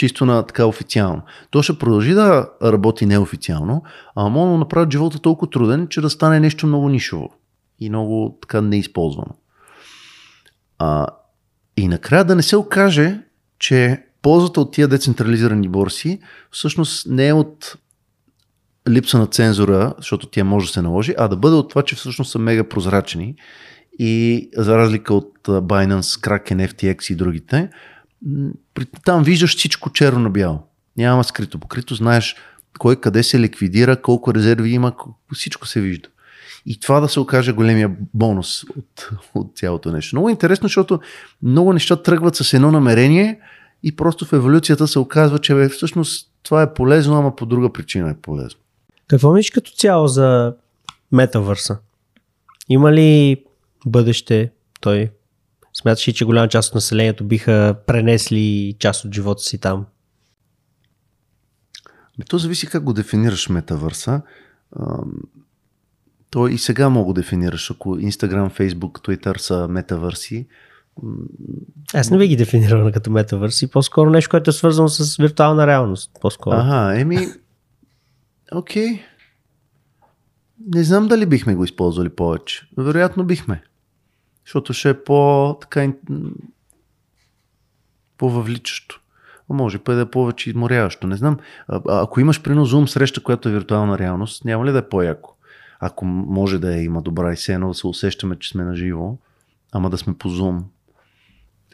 чисто на така официално. То ще продължи да работи неофициално, а може да направят живота толкова труден, че да стане нещо много нишово и много така неизползвано. А, и накрая да не се окаже, че ползата от тия децентрализирани борси всъщност не е от липса на цензура, защото тя може да се наложи, а да бъде от това, че всъщност са мега прозрачни и за разлика от Binance, Kraken, FTX и другите, там виждаш всичко черно на бяло. Няма скрито покрито, знаеш кой къде се ликвидира, колко резерви има, всичко се вижда. И това да се окаже големия бонус от, от цялото нещо. Много интересно, защото много неща тръгват с едно намерение и просто в еволюцията се оказва, че бе, всъщност това е полезно, ама по друга причина е полезно. Какво мислиш като цяло за метавърса? Има ли бъдеще той? Смяташ ли, че голяма част от населението биха пренесли част от живота си там? То зависи как го дефинираш метавърса. То и сега мога да дефинираш, ако Instagram, Facebook, Twitter са метавърси. Аз не би ги дефинирал като метавърси, по-скоро нещо, което е свързано с виртуална реалност. По-скоро. Ага, еми, окей. Okay. Не знам дали бихме го използвали повече. Вероятно бихме. Защото ще е по така по-въвличащо. Може пък да е повече изморяващо. Не знам. А, ако имаш прино Zoom среща, която е виртуална реалност, няма ли да е по-яко? Ако може да е, има добра и се едно да се усещаме, че сме на живо, ама да сме по Zoom.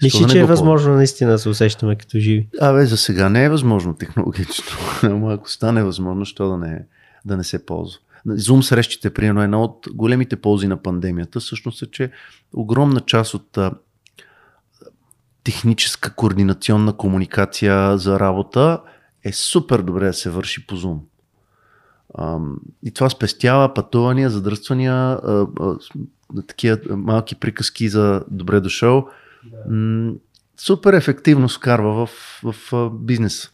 Мисли, да че е възможно наистина да се усещаме като живи? Абе, за сега не е възможно технологично. Ама ако стане възможно, що да не, да не се ползва. Zoom срещите, примерно, една от големите ползи на пандемията, всъщност е, че огромна част от техническа координационна комуникация за работа е супер добре да се върши по Zoom. И това спестява пътувания, задръствания, такива малки приказки за добре дошъл. Да. супер ефективно скарва в, в, в бизнес.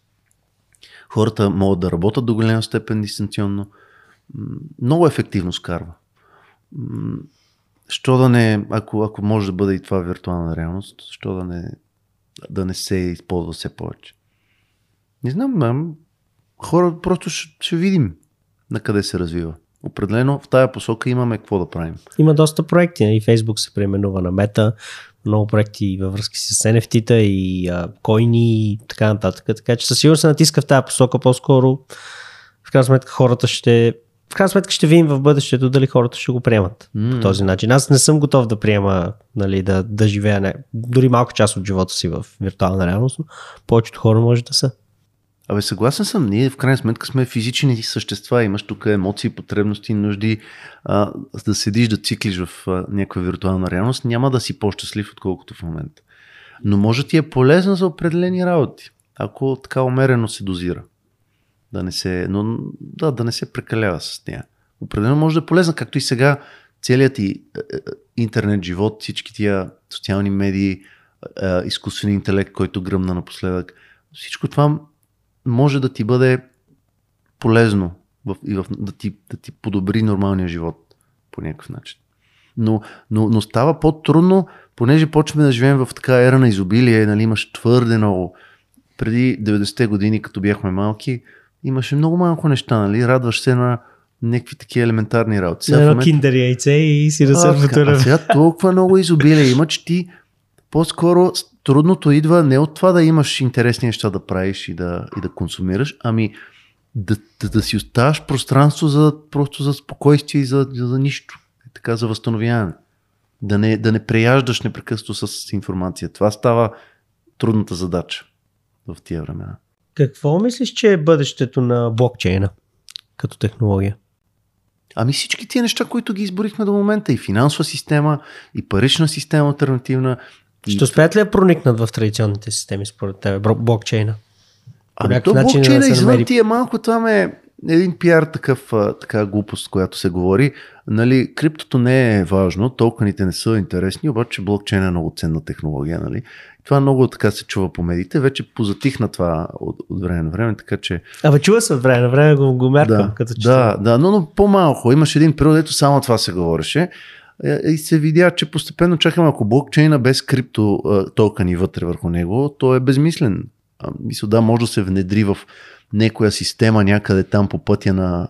Хората могат да работят до голяма степен дистанционно много ефективно скарва. Що да не, ако, ако може да бъде и това виртуална реалност, що да не, да не се използва все повече. Не знам, хора просто ще, ще видим на къде се развива. Определено в тая посока имаме какво да правим. Има доста проекти. И нали? Facebook се преименува на Мета, много проекти във връзки с NFT-та и а, и така нататък. Така че със сигурност се натиска в тази посока по-скоро. В крайна сметка хората ще в крайна сметка ще видим в бъдещето дали хората ще го приемат М. по този начин. Аз не съм готов да приема, нали, да, да живея не, дори малка част от живота си в виртуална реалност, но повечето хора може да са. Абе, съгласен съм. Ние в крайна сметка сме физични същества. Имаш тук емоции, потребности, нужди. А, да седиш, да циклиш в а, някаква виртуална реалност, няма да си по-щастлив, отколкото в момента. Но може ти е полезно за определени работи, ако така умерено се дозира. Да не се, но, да, да не се прекалява с нея. Определено може да е полезна, както и сега целият ти е, е, интернет живот, всички тия социални медии, е, изкуствен интелект, който гръмна напоследък. Всичко това може да ти бъде полезно в, и в, да, ти, да ти подобри нормалния живот по някакъв начин. Но, но, но става по-трудно, понеже почваме да живеем в така ера на изобилие, нали, имаш твърде много. Преди 90-те години, като бяхме малки, имаше много малко неща, нали? Радваш се на някакви такива елементарни работи. Сега Едно момента- киндер яйце и си да се сега толкова много изобилие има, че ти по-скоро трудното идва не от това да имаш интересни неща да правиш и да, и да консумираш, ами да, да, да си оставаш пространство за, просто за спокойствие и за, за, за нищо. Така за възстановяване. Да не, да не преяждаш непрекъснато с информация. Това става трудната задача в тия времена. Какво мислиш, че е бъдещето на блокчейна като технология? Ами всички тия неща, които ги изборихме до момента, и финансова система, и парична система альтернативна. и Ще успеят ли да проникнат в традиционните системи според теб, бро- блокчейна? Ами то блокчейна да извън намери- ти е малко, това ме един пиар такъв, така глупост, която се говори. Нали, криптото не е важно, токените не са интересни, обаче блокчейн е много ценна технология. Нали? Това много така се чува по медиите. Вече позатихна това от, от време на време, така че Абе, чува се от време на време, го, го меркам да, като че. да, да, но, но по-малко. Имаше един период, ето само това се говореше. Е, И се видя, че постепенно чакаме, ако блокчейна без крипто токени вътре върху него, то е безмислен. Мисля, да, може да се внедри в някоя система някъде там по пътя на,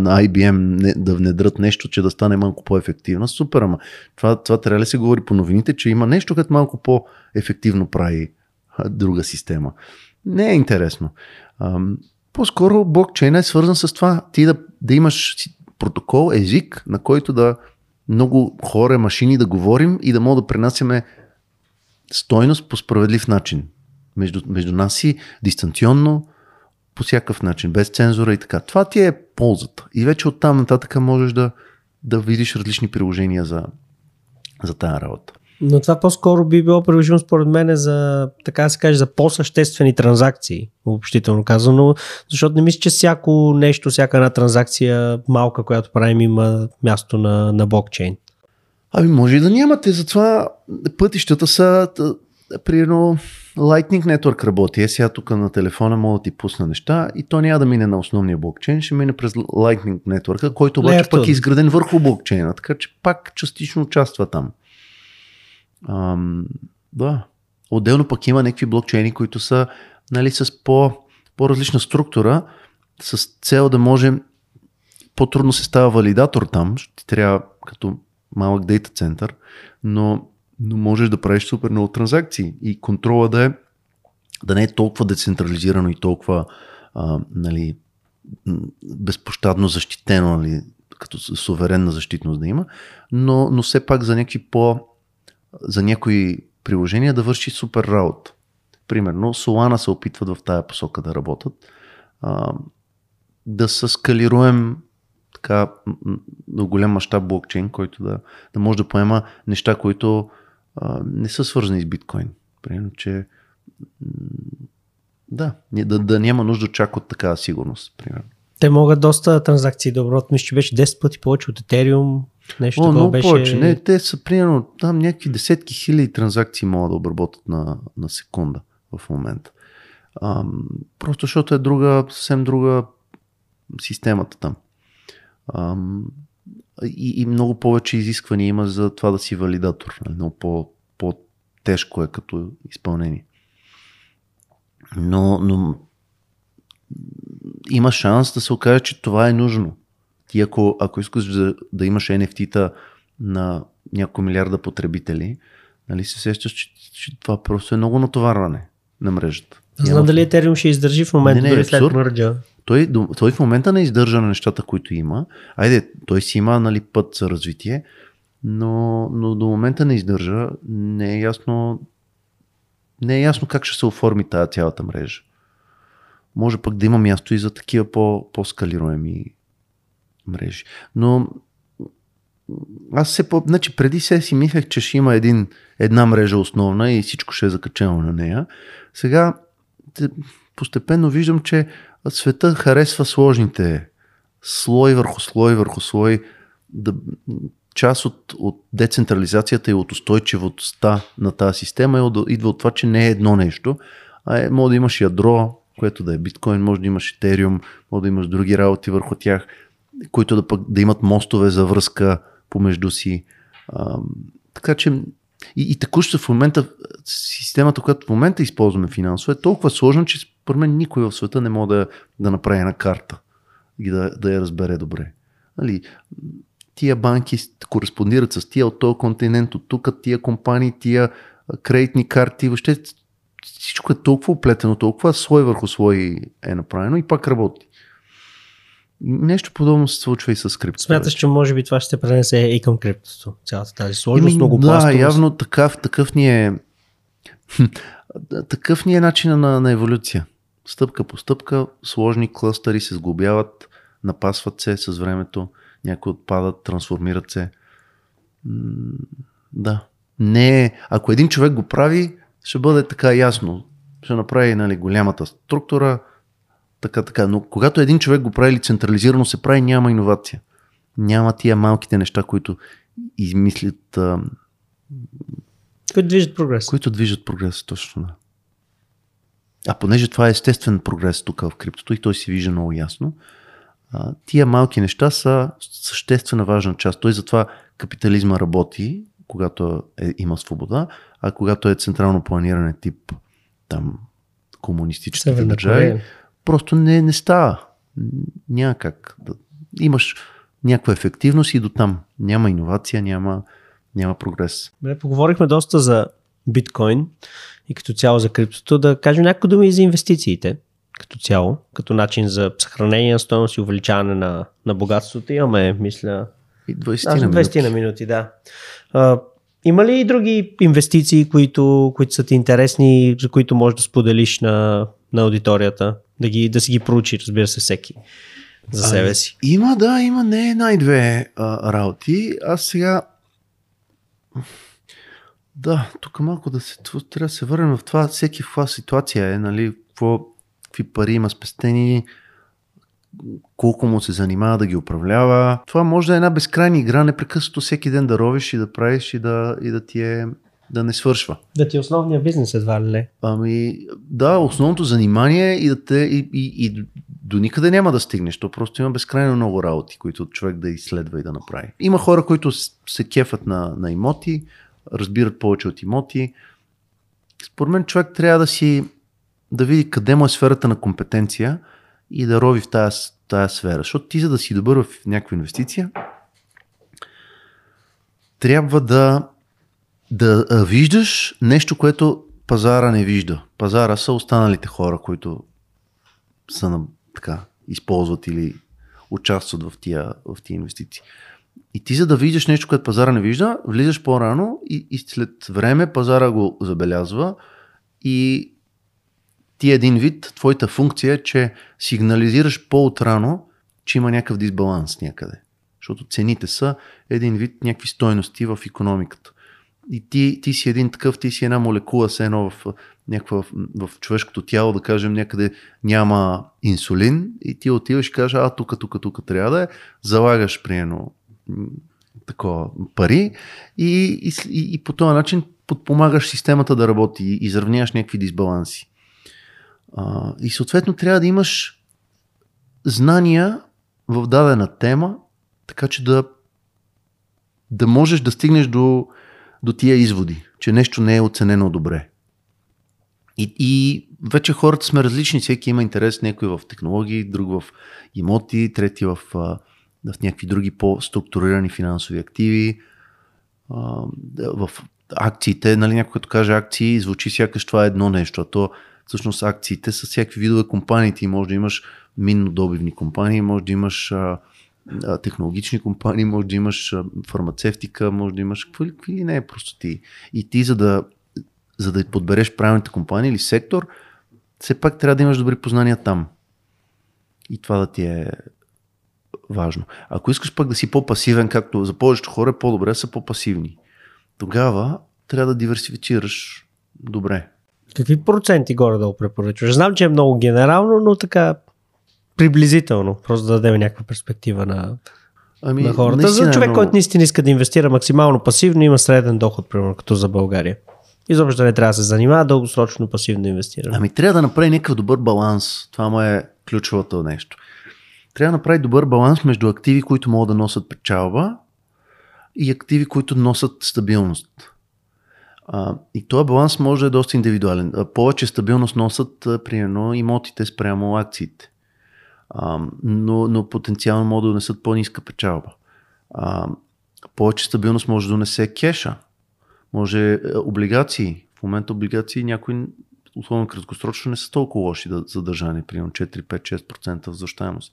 на IBM не, да внедрат нещо, че да стане малко по-ефективна. Супер, ама това, това трябва да се говори по новините, че има нещо, което малко по-ефективно прави друга система. Не е интересно. Ам, по-скоро блокчейна е свързан с това ти да, да имаш протокол, език, на който да много хора, машини да говорим и да мога да пренасяме стойност по справедлив начин. Между, между нас си, дистанционно, по всякакъв начин, без цензура и така. Това ти е ползата. И вече оттам нататък можеш да, да видиш различни приложения за, за тая работа. Но това по-скоро би било приложимо според мен за, така да се каже, за по-съществени транзакции, обобщително казано, защото не мисля, че всяко нещо, всяка една транзакция малка, която правим, има място на, на блокчейн. Ами може и да нямате, затова пътищата са, примерно, Lightning Network работи. Е, сега тук на телефона мога да ти пусна неща и то няма да мине на основния блокчейн, ще мине през Lightning Network, който обаче Layer пък two. е изграден върху блокчейна, така че пак частично участва там. Ам, да. Отделно пък има някакви блокчейни, които са нали, с по, по-различна структура, с цел да може по-трудно се става валидатор там, ще трябва като малък дейта център, но, но можеш да правиш супер много транзакции и контрола да е да не е толкова децентрализирано и толкова а, нали, безпощадно защитено, нали, като суверенна защитност да има, но, но все пак за някакви по за някои приложения да върши супер работа. Примерно Solana се опитват в тая посока да работят. А, да се скалируем така на голям мащаб блокчейн, който да, да може да поема неща, които а, не са свързани с биткоин. Примерно, че да, да, да няма нужда чак от такава сигурност. Примерно. Те могат доста транзакции да оборот. Мисля, че беше 10 пъти повече от Ethereum. Нещо О, много беше... повече. Не, те са примерно там някакви десетки хиляди транзакции могат да обработят на, на секунда в момента. Ам, просто защото е друга, съвсем друга системата там. Ам, и, и много повече изисквания има за това да си валидатор. нали, Много по, по-тежко е като изпълнение. Но, но има шанс да се окаже, че това е нужно. Ти ако, ако искаш да, да имаш NFT-та на няколко милиарда потребители, нали се сещаш, че, че това просто е много натоварване на мрежата. Знам дали Ethereum ще издържи в момента, Не, не, дори след мърджа. Той, той в момента не издържа на нещата, които има. Айде, той си има нали, път за развитие, но, но до момента не издържа. Не е ясно не е ясно как ще се оформи тази цялата мрежа. Може пък да има място и за такива по, по-скалируеми мрежи. Но аз се по... Значи преди се си мислех, че ще има един, една мрежа основна и всичко ще е закачено на нея. Сега постепенно виждам, че света харесва сложните слой върху слой върху слой. Да, част от, от децентрализацията и от устойчивостта на тази система е, идва от това, че не е едно нещо, а е, може да имаш ядро, което да е биткоин, може да имаш етериум, може да имаш други работи върху тях, които да, пък, да имат мостове за връзка помежду си. А, така че и, и текущо в момента системата, която в момента използваме финансово е толкова сложна, че според мен никой в света не може да, да направи една карта и да, да я разбере добре. Нали, тия банки кореспондират с тия от този континент, от тук, тия компании, тия кредитни карти, въобще всичко е толкова оплетено, толкова слой върху слой е направено и пак работи. Нещо подобно се случва и с крипто. Смяташ, че може би това ще се пренесе и към криптото, цялата тази сложност, много Да, явно такъв, такъв ни е такъв ни е начина на, на еволюция. Стъпка по стъпка, сложни клъстъри се сглобяват, напасват се с времето някои отпадат, трансформират се. да. Не, ако един човек го прави, ще бъде така ясно. Ще направи нали, голямата структура, така, така. Но когато един човек го прави или централизирано се прави, няма иновация. Няма тия малките неща, които измислят. А... Които движат прогрес. Които движат прогрес, точно да. А понеже това е естествен прогрес тук в криптото и той си вижда много ясно, а, тия малки неща са съществена важна част. Той затова капитализма работи, когато е, има свобода, а когато е централно планиране тип там комунистически Северна държави. Просто не, не става. Няма как. Да, имаш някаква ефективност и до там. Няма иновация, няма, няма прогрес. Добре, поговорихме доста за биткоин и като цяло за криптото. Да кажем някакво думи и за инвестициите като цяло, като начин за съхранение на стоеност и увеличаване на, на богатството. Имаме, мисля, и 20 на 20 на минути, да. А, има ли и други инвестиции, които, които са ти интересни, за които можеш да споделиш на, на аудиторията, да, ги, да си ги проучи, разбира се, всеки за себе си? А, има, да, има не най-две а, работи. Аз сега да, тук малко да се, трябва да се върнем в това, всеки в каква ситуация е, нали, какво, какви пари има спестени, колко му се занимава да ги управлява. Това може да е една безкрайна игра, непрекъснато всеки ден да ровиш и да правиш и да, и да ти е да не свършва. Да ти е основния бизнес едва ли не? Ами, да, основното занимание и да те и, и, и до никъде няма да стигнеш. То просто има безкрайно много работи, които човек да изследва и да направи. Има хора, които се кефат на, на имоти, разбират повече от имоти. Според мен човек трябва да си да види къде му е сферата на компетенция и да рови в тази, тази сфера. Защото ти, за да си добър в някаква инвестиция, трябва да, да виждаш нещо, което пазара не вижда. Пазара са останалите хора, които са на, така, използват или участват в тия, в тия инвестиции. И ти за да видиш нещо, което пазара не вижда, влизаш по-рано и, и след време пазара го забелязва и ти един вид, твоята функция е, че сигнализираш по-отрано, че има някакъв дисбаланс някъде. Защото цените са един вид някакви стойности в економиката. И ти, ти си един такъв, ти си една молекула, се едно в, някаква, в, в човешкото тяло, да кажем, някъде няма инсулин и ти отиваш и кажеш, а тук, тук, тук трябва да е, залагаш при едно такова пари и, и, и, и по този начин подпомагаш системата да работи и изравняваш някакви дисбаланси. А, и съответно трябва да имаш знания в дадена тема, така че да, да можеш да стигнеш до, до тия изводи, че нещо не е оценено добре. И, и вече хората сме различни, всеки има интерес, някой в технологии, друг в имоти, трети в, в някакви други по-структурирани финансови активи, в акциите, нали, някой като каже акции, звучи сякаш това е едно нещо, а то всъщност акциите с всякакви видове компании. Ти може да имаш минно-добивни компании, може да имаш технологични компании, може да имаш фармацевтика, може да имаш какви, какви ли не е просто ти. И ти за да, за да подбереш правилните компании или сектор, все пак трябва да имаш добри познания там. И това да ти е важно. Ако искаш пък да си по-пасивен, както за повечето хора, е по-добре са по-пасивни. Тогава трябва да диверсифицираш добре. Какви проценти горе да препоръчваш? Знам, че е много генерално, но така приблизително, просто да дадем някаква перспектива на, ами, на хората. За човек, много... който наистина иска да инвестира максимално пасивно, има среден доход, примерно, като за България. Изобщо не трябва да се занимава дългосрочно пасивно инвестиране. Ами трябва да направи някакъв добър баланс. Това му е ключовото нещо. Трябва да направи добър баланс между активи, които могат да носят печалба и активи, които носят стабилност. А, и този баланс може да е доста индивидуален. А, повече стабилност носят, а, примерно, имотите спрямо акциите. А, но, но потенциално могат да донесат по-ниска печалба. А, повече стабилност може да донесе кеша. Може е, облигации. В момента облигации някои условно краткосрочно не са толкова лоши да задържане, примерно 4, 5, 6% възвръщаемост.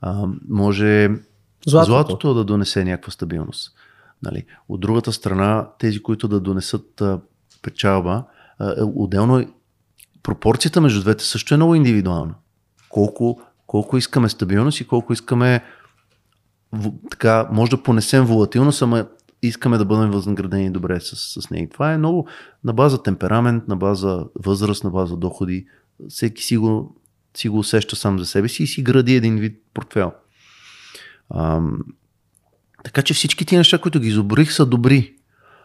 А, може златото. златото да донесе някаква стабилност. Нали. От другата страна, тези, които да донесат а, печалба, а, е, отделно пропорцията между двете също е много индивидуална. Колко, колко искаме стабилност и колко искаме така, може да понесем волатилност, ама искаме да бъдем възнаградени добре с, с нея. Това е много на база темперамент, на база възраст, на база доходи. Всеки си го, си го усеща сам за себе си и си гради един вид портфел. Ам, така че всички тия неща, които ги изобрих, са добри.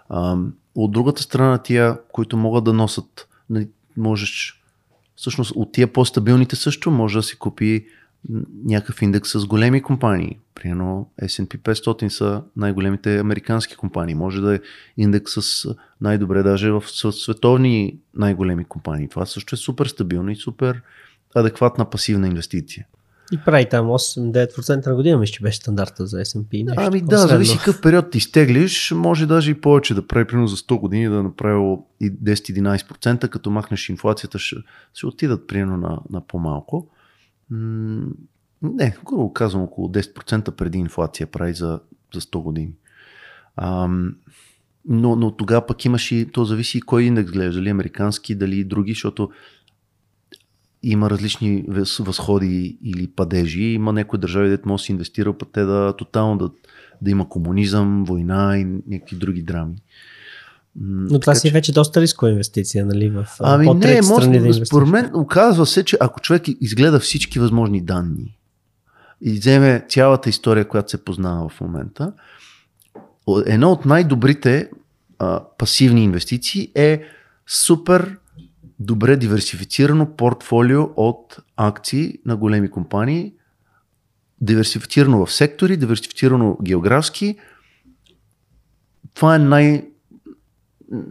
Ам, от другата страна, тия, които могат да носят, нали, можеш, всъщност от тия по-стабилните също може да си купи някакъв индекс с големи компании. Примерно S&P 500 са най-големите американски компании. Може да е индекс с най-добре даже в световни най-големи компании. Това също е супер стабилно и супер адекватна пасивна инвестиция. И прави там 8-9% на година, мисля, че беше стандарта за S&P. Нещо ами да, зависи какъв период ти изтеглиш, може даже и повече да прави, примерно за 100 години да направи и 10-11%, като махнеш инфлацията, ще, ще отидат примерно на, на по-малко не, грубо казвам около 10% преди инфлация прави за, за 100 години. А, но, но тогава пък имаш и, то зависи и кой индекс гледаш, дали американски, дали други, защото има различни възходи или падежи. Има някои държави, дето може да се инвестира, пък те да тотално да, да има комунизъм, война и някакви други драми. Но това си че... вече доста рискова инвестиция, нали? В ами не, може, да според мен оказва се, че ако човек изгледа всички възможни данни и вземе цялата история, която се познава в момента, едно от най-добрите а, пасивни инвестиции е супер добре диверсифицирано портфолио от акции на големи компании, диверсифицирано в сектори, диверсифицирано географски. Това е най-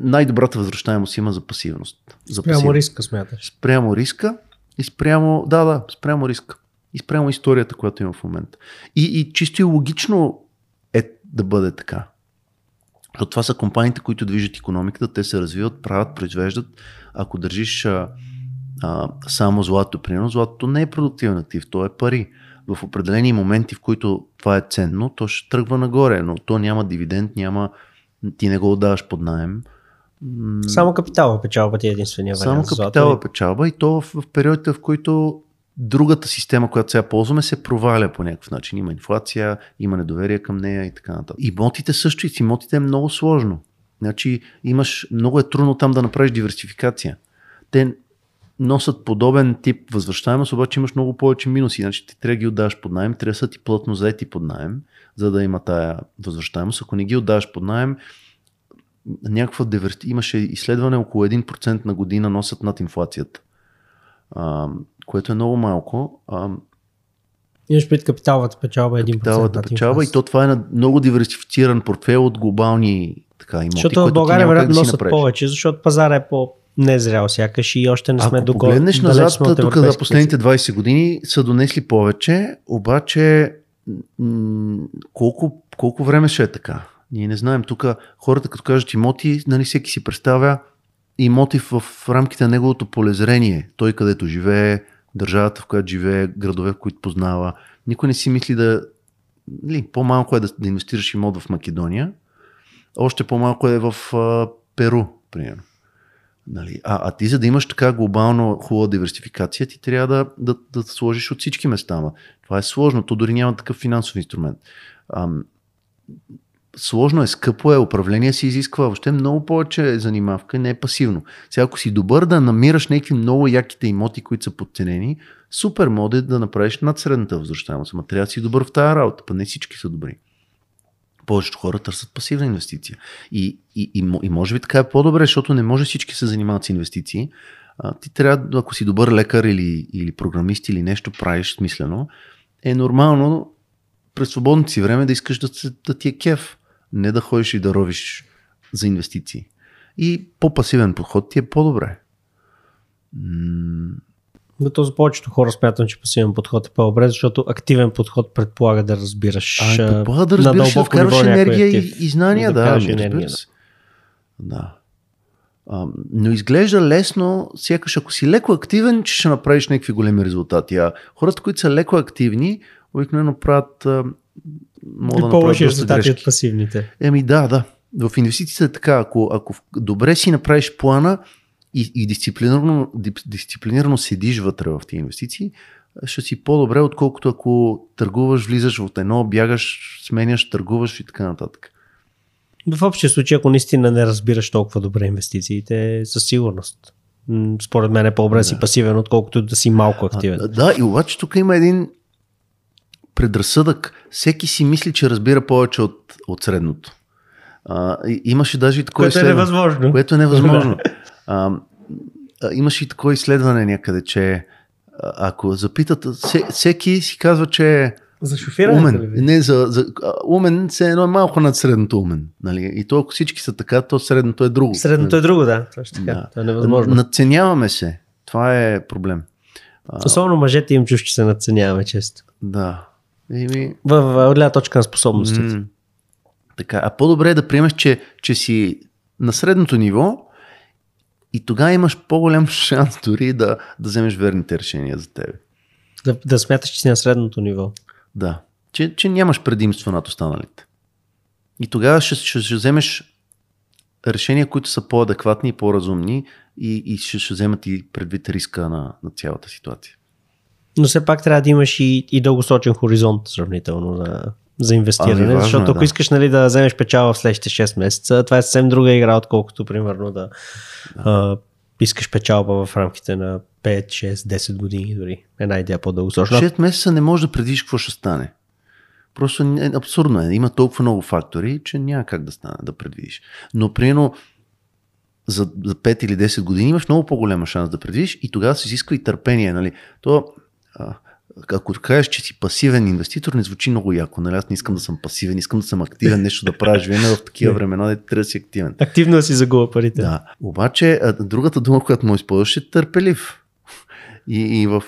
най-добрата възвръщаемост има за пасивност. За спрямо пасивност. риска смяташ? Спрямо риска и спрямо, да, да, спрямо риска. И спрямо историята, която има в момента. И, и чисто и логично е да бъде така. Защото това са компаниите, които движат економиката, те се развиват, правят, произвеждат. Ако държиш а, а, само злато, примерно, златото не е продуктивен актив, то е пари. В определени моменти, в които това е ценно, то ще тръгва нагоре, но то няма дивиденд, няма ти не го отдаваш под найем. Само капитала печалба ти е единствения вариант. Само капитала печалба и то в, в периодите, в които другата система, която сега ползваме, се проваля по някакъв начин. Има инфлация, има недоверие към нея и така нататък. Имотите също и с имотите е много сложно. Значи имаш, много е трудно там да направиш диверсификация. Те носят подобен тип възвръщаемост, обаче имаш много повече минуси. Значи ти трябва да ги отдаваш под найем, трябва да са ти плътно заети под найем, за да има тая възвръщаемост. Ако не ги отдаваш под найем, някаква диверти... имаше изследване около 1% на година носят над инфлацията, а, което е много малко. А, Имаш пред капиталовата печалба 1%. Капиталовата печалба и то това е на много диверсифициран портфел от глобални така, имоти. Защото в България вероятно да носят повече, защото пазара е по незрял сякаш и още не сме Ако погледнеш назад, тук за последните 20 години са донесли повече, обаче м- колко, колко време ще е така? Ние не знаем. Тук хората, като кажат имоти, нали всеки си представя имоти в рамките на неговото полезрение. Той където живее, държавата, в която живее, градове, в които познава. Никой не си мисли да... Ли, по-малко е да, да инвестираш имот в Македония, още по-малко е в а, Перу, примерно. Нали? А, а ти за да имаш така глобално хубава диверсификация, ти трябва да, да, да сложиш от всички места. Това е сложно, то дори няма такъв финансов инструмент. Ам, сложно е, скъпо е, управление си изисква въобще много повече занимавка, не е пасивно. Сега ако си добър да намираш някакви много яките имоти, които са подценени, супер моде да направиш над средната възвръщаемост. Ама трябва да си добър в тази работа, па не всички са добри. Повечето хора търсят пасивна инвестиция. И, и, и, и може би така е по-добре, защото не може всички се занимават с инвестиции. А, ти трябва, ако си добър лекар или, или програмист или нещо правиш смислено, е нормално през свободното си време да искаш да, да ти е кеф не да ходиш и да ровиш за инвестиции. И по-пасивен подход ти е по-добре. Но то за повечето хора смятам, че пасивен подход е по-добре, защото активен подход предполага да разбираш. А, предполага да разбираш, да вкарваш енергия и, и знания, да. да, енергия, да. да. А, но изглежда лесно, сякаш ако си леко активен, че ще направиш някакви големи резултати. А хората, които са леко активни, обикновено правят мога да повече резултати от пасивните. Еми да, да. В инвестициите е така, ако, ако добре си направиш плана и, и дисциплинирано, дисциплинирано седиш вътре в тези инвестиции, ще си по-добре, отколкото ако търгуваш, влизаш в едно, бягаш, сменяш, търгуваш и така нататък. В общия случай, ако наистина не разбираш толкова добре инвестициите, със сигурност. Според мен е по-добре да си пасивен, отколкото да си малко активен. А, да, и обаче тук има един предразсъдък. Всеки си мисли, че разбира повече от, от средното. А, имаше даже и такова което Е невъзможно. Което е невъзможно. а, имаше и такова изследване някъде, че ако запитат, всеки си казва, че е за шофиране? Умен. Не, за, за, умен се едно е малко над средното умен. Нали? И то ако всички са така, то средното е друго. Средното е друго, да. Точно така. Да. Това е невъзможно. Надценяваме се. Това е проблем. Особено мъжете им чуш, че се надценяваме често. Да. Еми... В, в, в гледна точка на способностите. М- така, а по-добре е да приемеш, че, че си на средното ниво и тогава имаш по-голям шанс дори да, да вземеш верните решения за тебе. Да, да смяташ, че си на средното ниво. Да. Че, че нямаш предимство над останалите. И тогава ще, ще, ще вземеш решения, които са по-адекватни и по-разумни и, и ще, ще вземат и предвид риска на, на цялата ситуация. Но все пак трябва да имаш и, и дългосрочен хоризонт сравнително за, за инвестиране, ами, защото е, ако да. искаш нали, да вземеш печала в следващите 6 месеца, това е съвсем друга игра, отколкото примерно да, да. А, искаш печалба в рамките на 5, 6, 10 години дори. Една идея по-дългосрочна. 6 месеца не можеш да предвидиш какво ще стане. Просто е, абсурдно е. Има толкова много фактори, че няма как да стане да предвидиш. Но примерно за, за 5 или 10 години имаш много по-голяма шанс да предвидиш и тогава се изисква и търпение. Нали? То ако кажеш, че си пасивен инвеститор, не звучи много яко. Нали? Аз не искам да съм пасивен, искам да съм активен, нещо да правя. Живеем в такива времена, да трябва да си активен. Активно да си загуба парите. Да. Обаче, другата дума, която му използваш е търпелив. И, и в,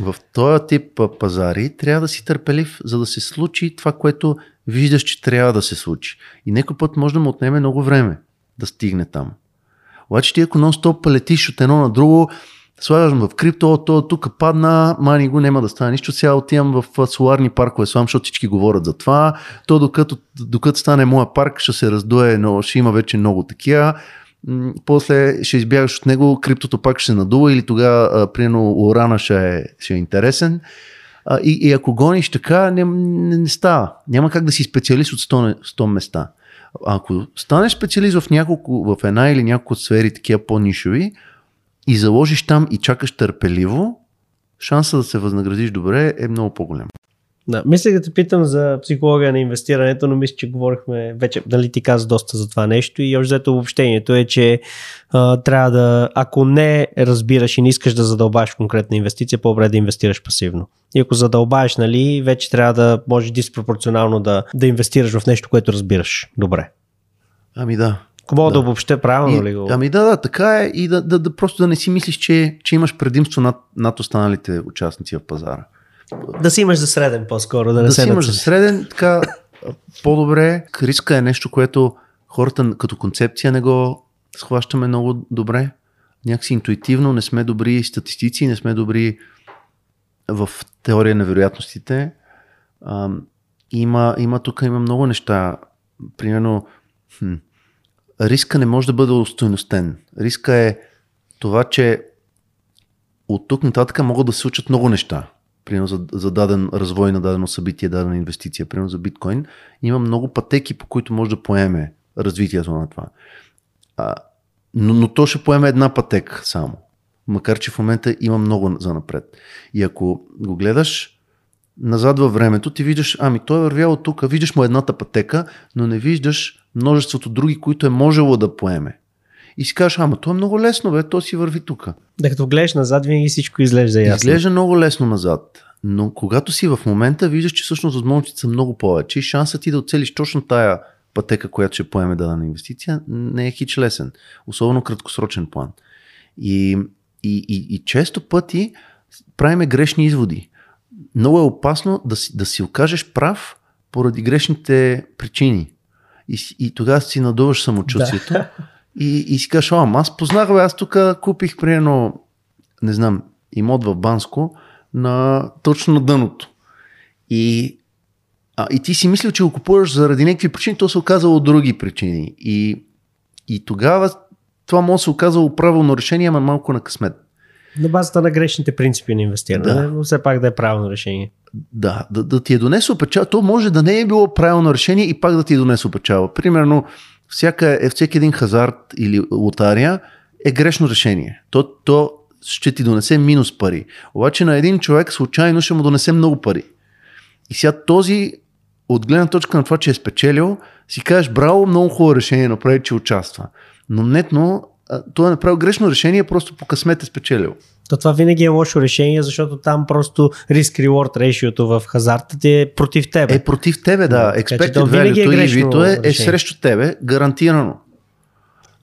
в този тип пазари трябва да си търпелив, за да се случи това, което виждаш, че трябва да се случи. И някой път може да му отнеме много време да стигне там. Обаче ти ако нон-стоп летиш от едно на друго, слагаш в крипто, то тук падна, мани го няма да стане нищо, сега отивам в соларни паркове, слам, защото всички говорят за това, то докато, докато стане моя парк ще се раздуе, но ще има вече много такива, после ще избягаш от него, криптото пак ще надува или тогава, примерно, урана ще е, ще е интересен. И, и ако гониш така, не, не, не става. Няма как да си специалист от 100, 100 места. Ако станеш специалист в, няколко, в една или няколко сфери, такива по-нишови, и заложиш там и чакаш търпеливо, шанса да се възнаградиш добре е много по-голям. Да, мисля да те питам за психология на инвестирането, но мисля, че говорихме вече, нали ти каза доста за това нещо и още взето обобщението е, че а, трябва да, ако не разбираш и не искаш да задълбаш конкретна инвестиция, по-добре да инвестираш пасивно. И ако задълбаеш, нали, вече трябва да може диспропорционално да, да инвестираш в нещо, което разбираш добре. Ами да, ако мога да, да обобща правилно и, ли го? Ами да, да, така е и да, да, да просто да не си мислиш, че, че имаш предимство над, над останалите участници в пазара. Да си имаш за среден по-скоро, да не да се си имаш за среден, така по-добре. Риска е нещо, което хората като концепция не го, схващаме много добре. Някакси интуитивно не сме добри статистици, не сме добри в теория на вероятностите. А, има, има тук има много неща. Примерно, хм, риска не може да бъде устойностен. Риска е това, че от тук нататък могат да се случат много неща. Примерно за, за даден развой на дадено събитие, дадена инвестиция, примерно за биткоин. Има много пътеки, по които може да поеме развитието на това. А, но, но то ще поеме една пътека само. Макар, че в момента има много за напред. И ако го гледаш назад във времето, ти виждаш, ами той е вървял тук, виждаш му едната пътека, но не виждаш множеството други, които е можело да поеме. И си кажеш, ама то е много лесно, бе, то си върви тук. Да като гледаш назад, винаги всичко изглежда ясно. Изглежда много лесно назад. Но когато си в момента, виждаш, че всъщност възможностите са много повече и шансът ти да оцелиш точно тая пътека, която ще поеме дадена инвестиция, не е хич лесен. Особено краткосрочен план. И, и, и, и често пъти правиме грешни изводи. Много е опасно да си, да си окажеш прав поради грешните причини. И, и тогава си надуваш самочувствието. Да. И, и си кажеш, ама аз познах, бе, аз тук купих, примерно, не знам, имот в Банско, на, точно на дъното. И, а, и ти си мислил, че го купуваш заради някакви причини, то се оказало от други причини. И, и тогава това може да се оказало правилно решение, ама малко на късмет. На базата на грешните принципи на инвестиране, да. но все пак да е правилно решение. Да, да, да ти е донесло печал, то може да не е било правилно решение и пак да ти е донесло печал. Примерно, всяка, е, всеки един хазарт или лотария е грешно решение. То, то ще ти донесе минус пари. Обаче на един човек случайно ще му донесе много пари. И сега този, от гледна точка на това, че е спечелил, си кажеш, браво, много хубаво решение направи, че участва. Но нетно, той е направил грешно решение, просто по късмет е спечелил. То това винаги е лошо решение, защото там просто риск-рeward ratio в хазарта ти е против тебе. Е против тебе, да. Expected value е, е, е срещу тебе, гарантирано.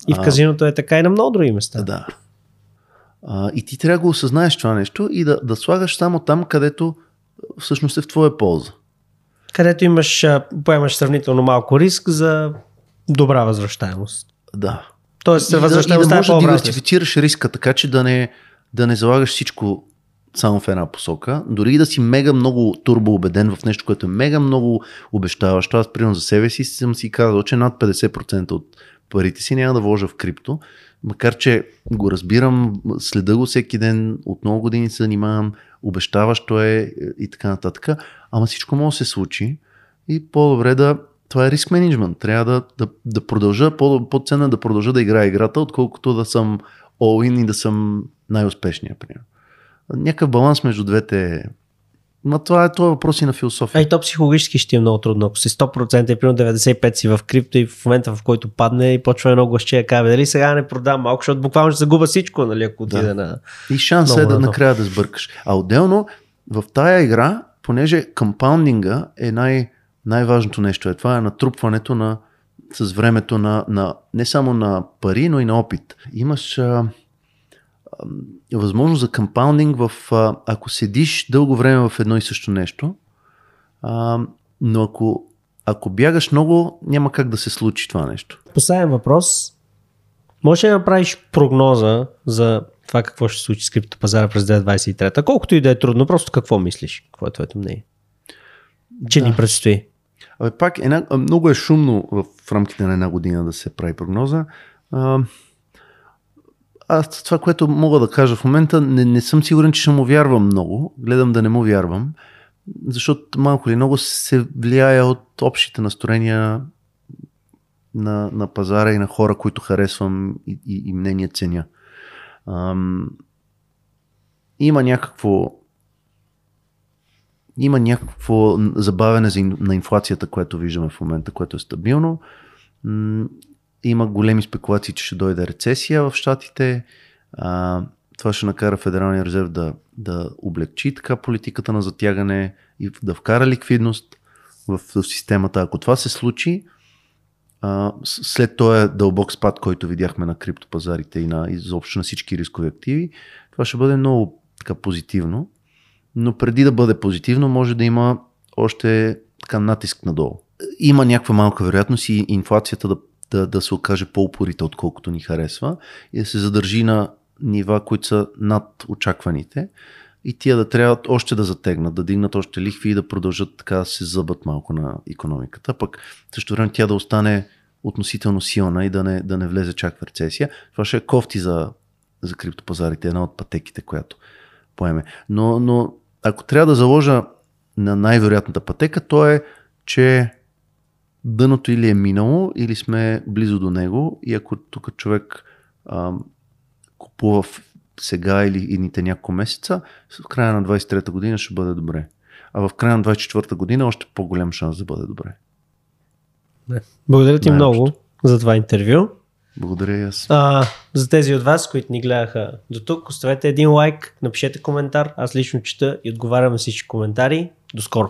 И в казиното е така и на много други места. Да. А, и ти трябва да го осъзнаеш това нещо и да, да слагаш само там, където всъщност е в твоя полза. Където имаш, поемаш сравнително малко риск за добра възвръщаемост. Да. Тоест, и възвръщаемостта да, и да можеш да диверсифицираш риска, така че да не, да не залагаш всичко само в една посока. Дори да си мега много турбо убеден в нещо, което е мега много обещаващо. Аз, примерно за себе си, съм си казал, че над 50% от парите си няма да вложа в крипто, макар че го разбирам, следа го всеки ден, от много години се занимавам, обещаващо е и така нататък, ама всичко може да се случи и по-добре да това е риск менеджмент. Трябва да, да, да продължа, по, по-ценно е да продължа да играя играта, отколкото да съм all-in и да съм най-успешния. Примерно. Някакъв баланс между двете но това е това въпрос и на философия. А и то психологически ще е много трудно. Ако си 100% и примерно 95% си в крипто и в момента в който падне и почва едно гласче да каже, дали сега не продам малко, защото буквално ще загуба всичко, нали, ако отиде да. на... И шанс е да накрая да сбъркаш. А отделно в тая игра, понеже компаундинга е най- най-важното нещо. Е това е натрупването на с времето на, на не само на пари, но и на опит. Имаш а, е възможност за компаундинг в, ако седиш дълго време в едно и също нещо, а, но ако, ако бягаш много, няма как да се случи това нещо. Последен въпрос. Може ли да направиш прогноза за това какво ще се случи с криптопазара през 2023? Колкото и да е трудно, просто какво мислиш? Какво е твоето мнение? Че да. ни предстои? Абе, пак една, много е шумно в рамките на една година да се прави прогноза. А, аз това, което мога да кажа в момента, не, не съм сигурен, че ще му вярвам много. Гледам да не му вярвам, защото малко или много се влияе от общите настроения на, на пазара и на хора, които харесвам и, и, и мнение ценя. Ам, има някакво има някакво забавяне на инфлацията, което виждаме в момента, което е стабилно има големи спекулации, че ще дойде рецесия в Штатите. Това ще накара Федералния резерв да, да облегчи така политиката на затягане и да вкара ликвидност в, системата. Ако това се случи, след този дълбок спад, който видяхме на криптопазарите и на изобщо на всички рискови активи, това ще бъде много така позитивно. Но преди да бъде позитивно, може да има още така натиск надолу. Има някаква малка вероятност и инфлацията да да, да се окаже по-упорита, отколкото ни харесва и да се задържи на нива, които са над очакваните и тия да трябва още да затегнат, да дигнат още лихви и да продължат така да се зъбат малко на економиката. Пък също време тя да остане относително силна и да не, да не влезе чак в рецесия. Това ще е кофти за, за криптопазарите, една от пътеките, която поеме. Но, но ако трябва да заложа на най-вероятната пътека, то е, че дъното или е минало, или сме близо до него и ако тук човек а, купува сега или идните няколко месеца, в края на 23-та година ще бъде добре. А в края на 24-та година още по-голям шанс да бъде добре. Не. Благодаря ти Най-общо. много за това интервю. Благодаря и аз. А, за тези от вас, които ни гледаха до тук, оставете един лайк, напишете коментар. Аз лично чета и отговарям на всички коментари. До скоро!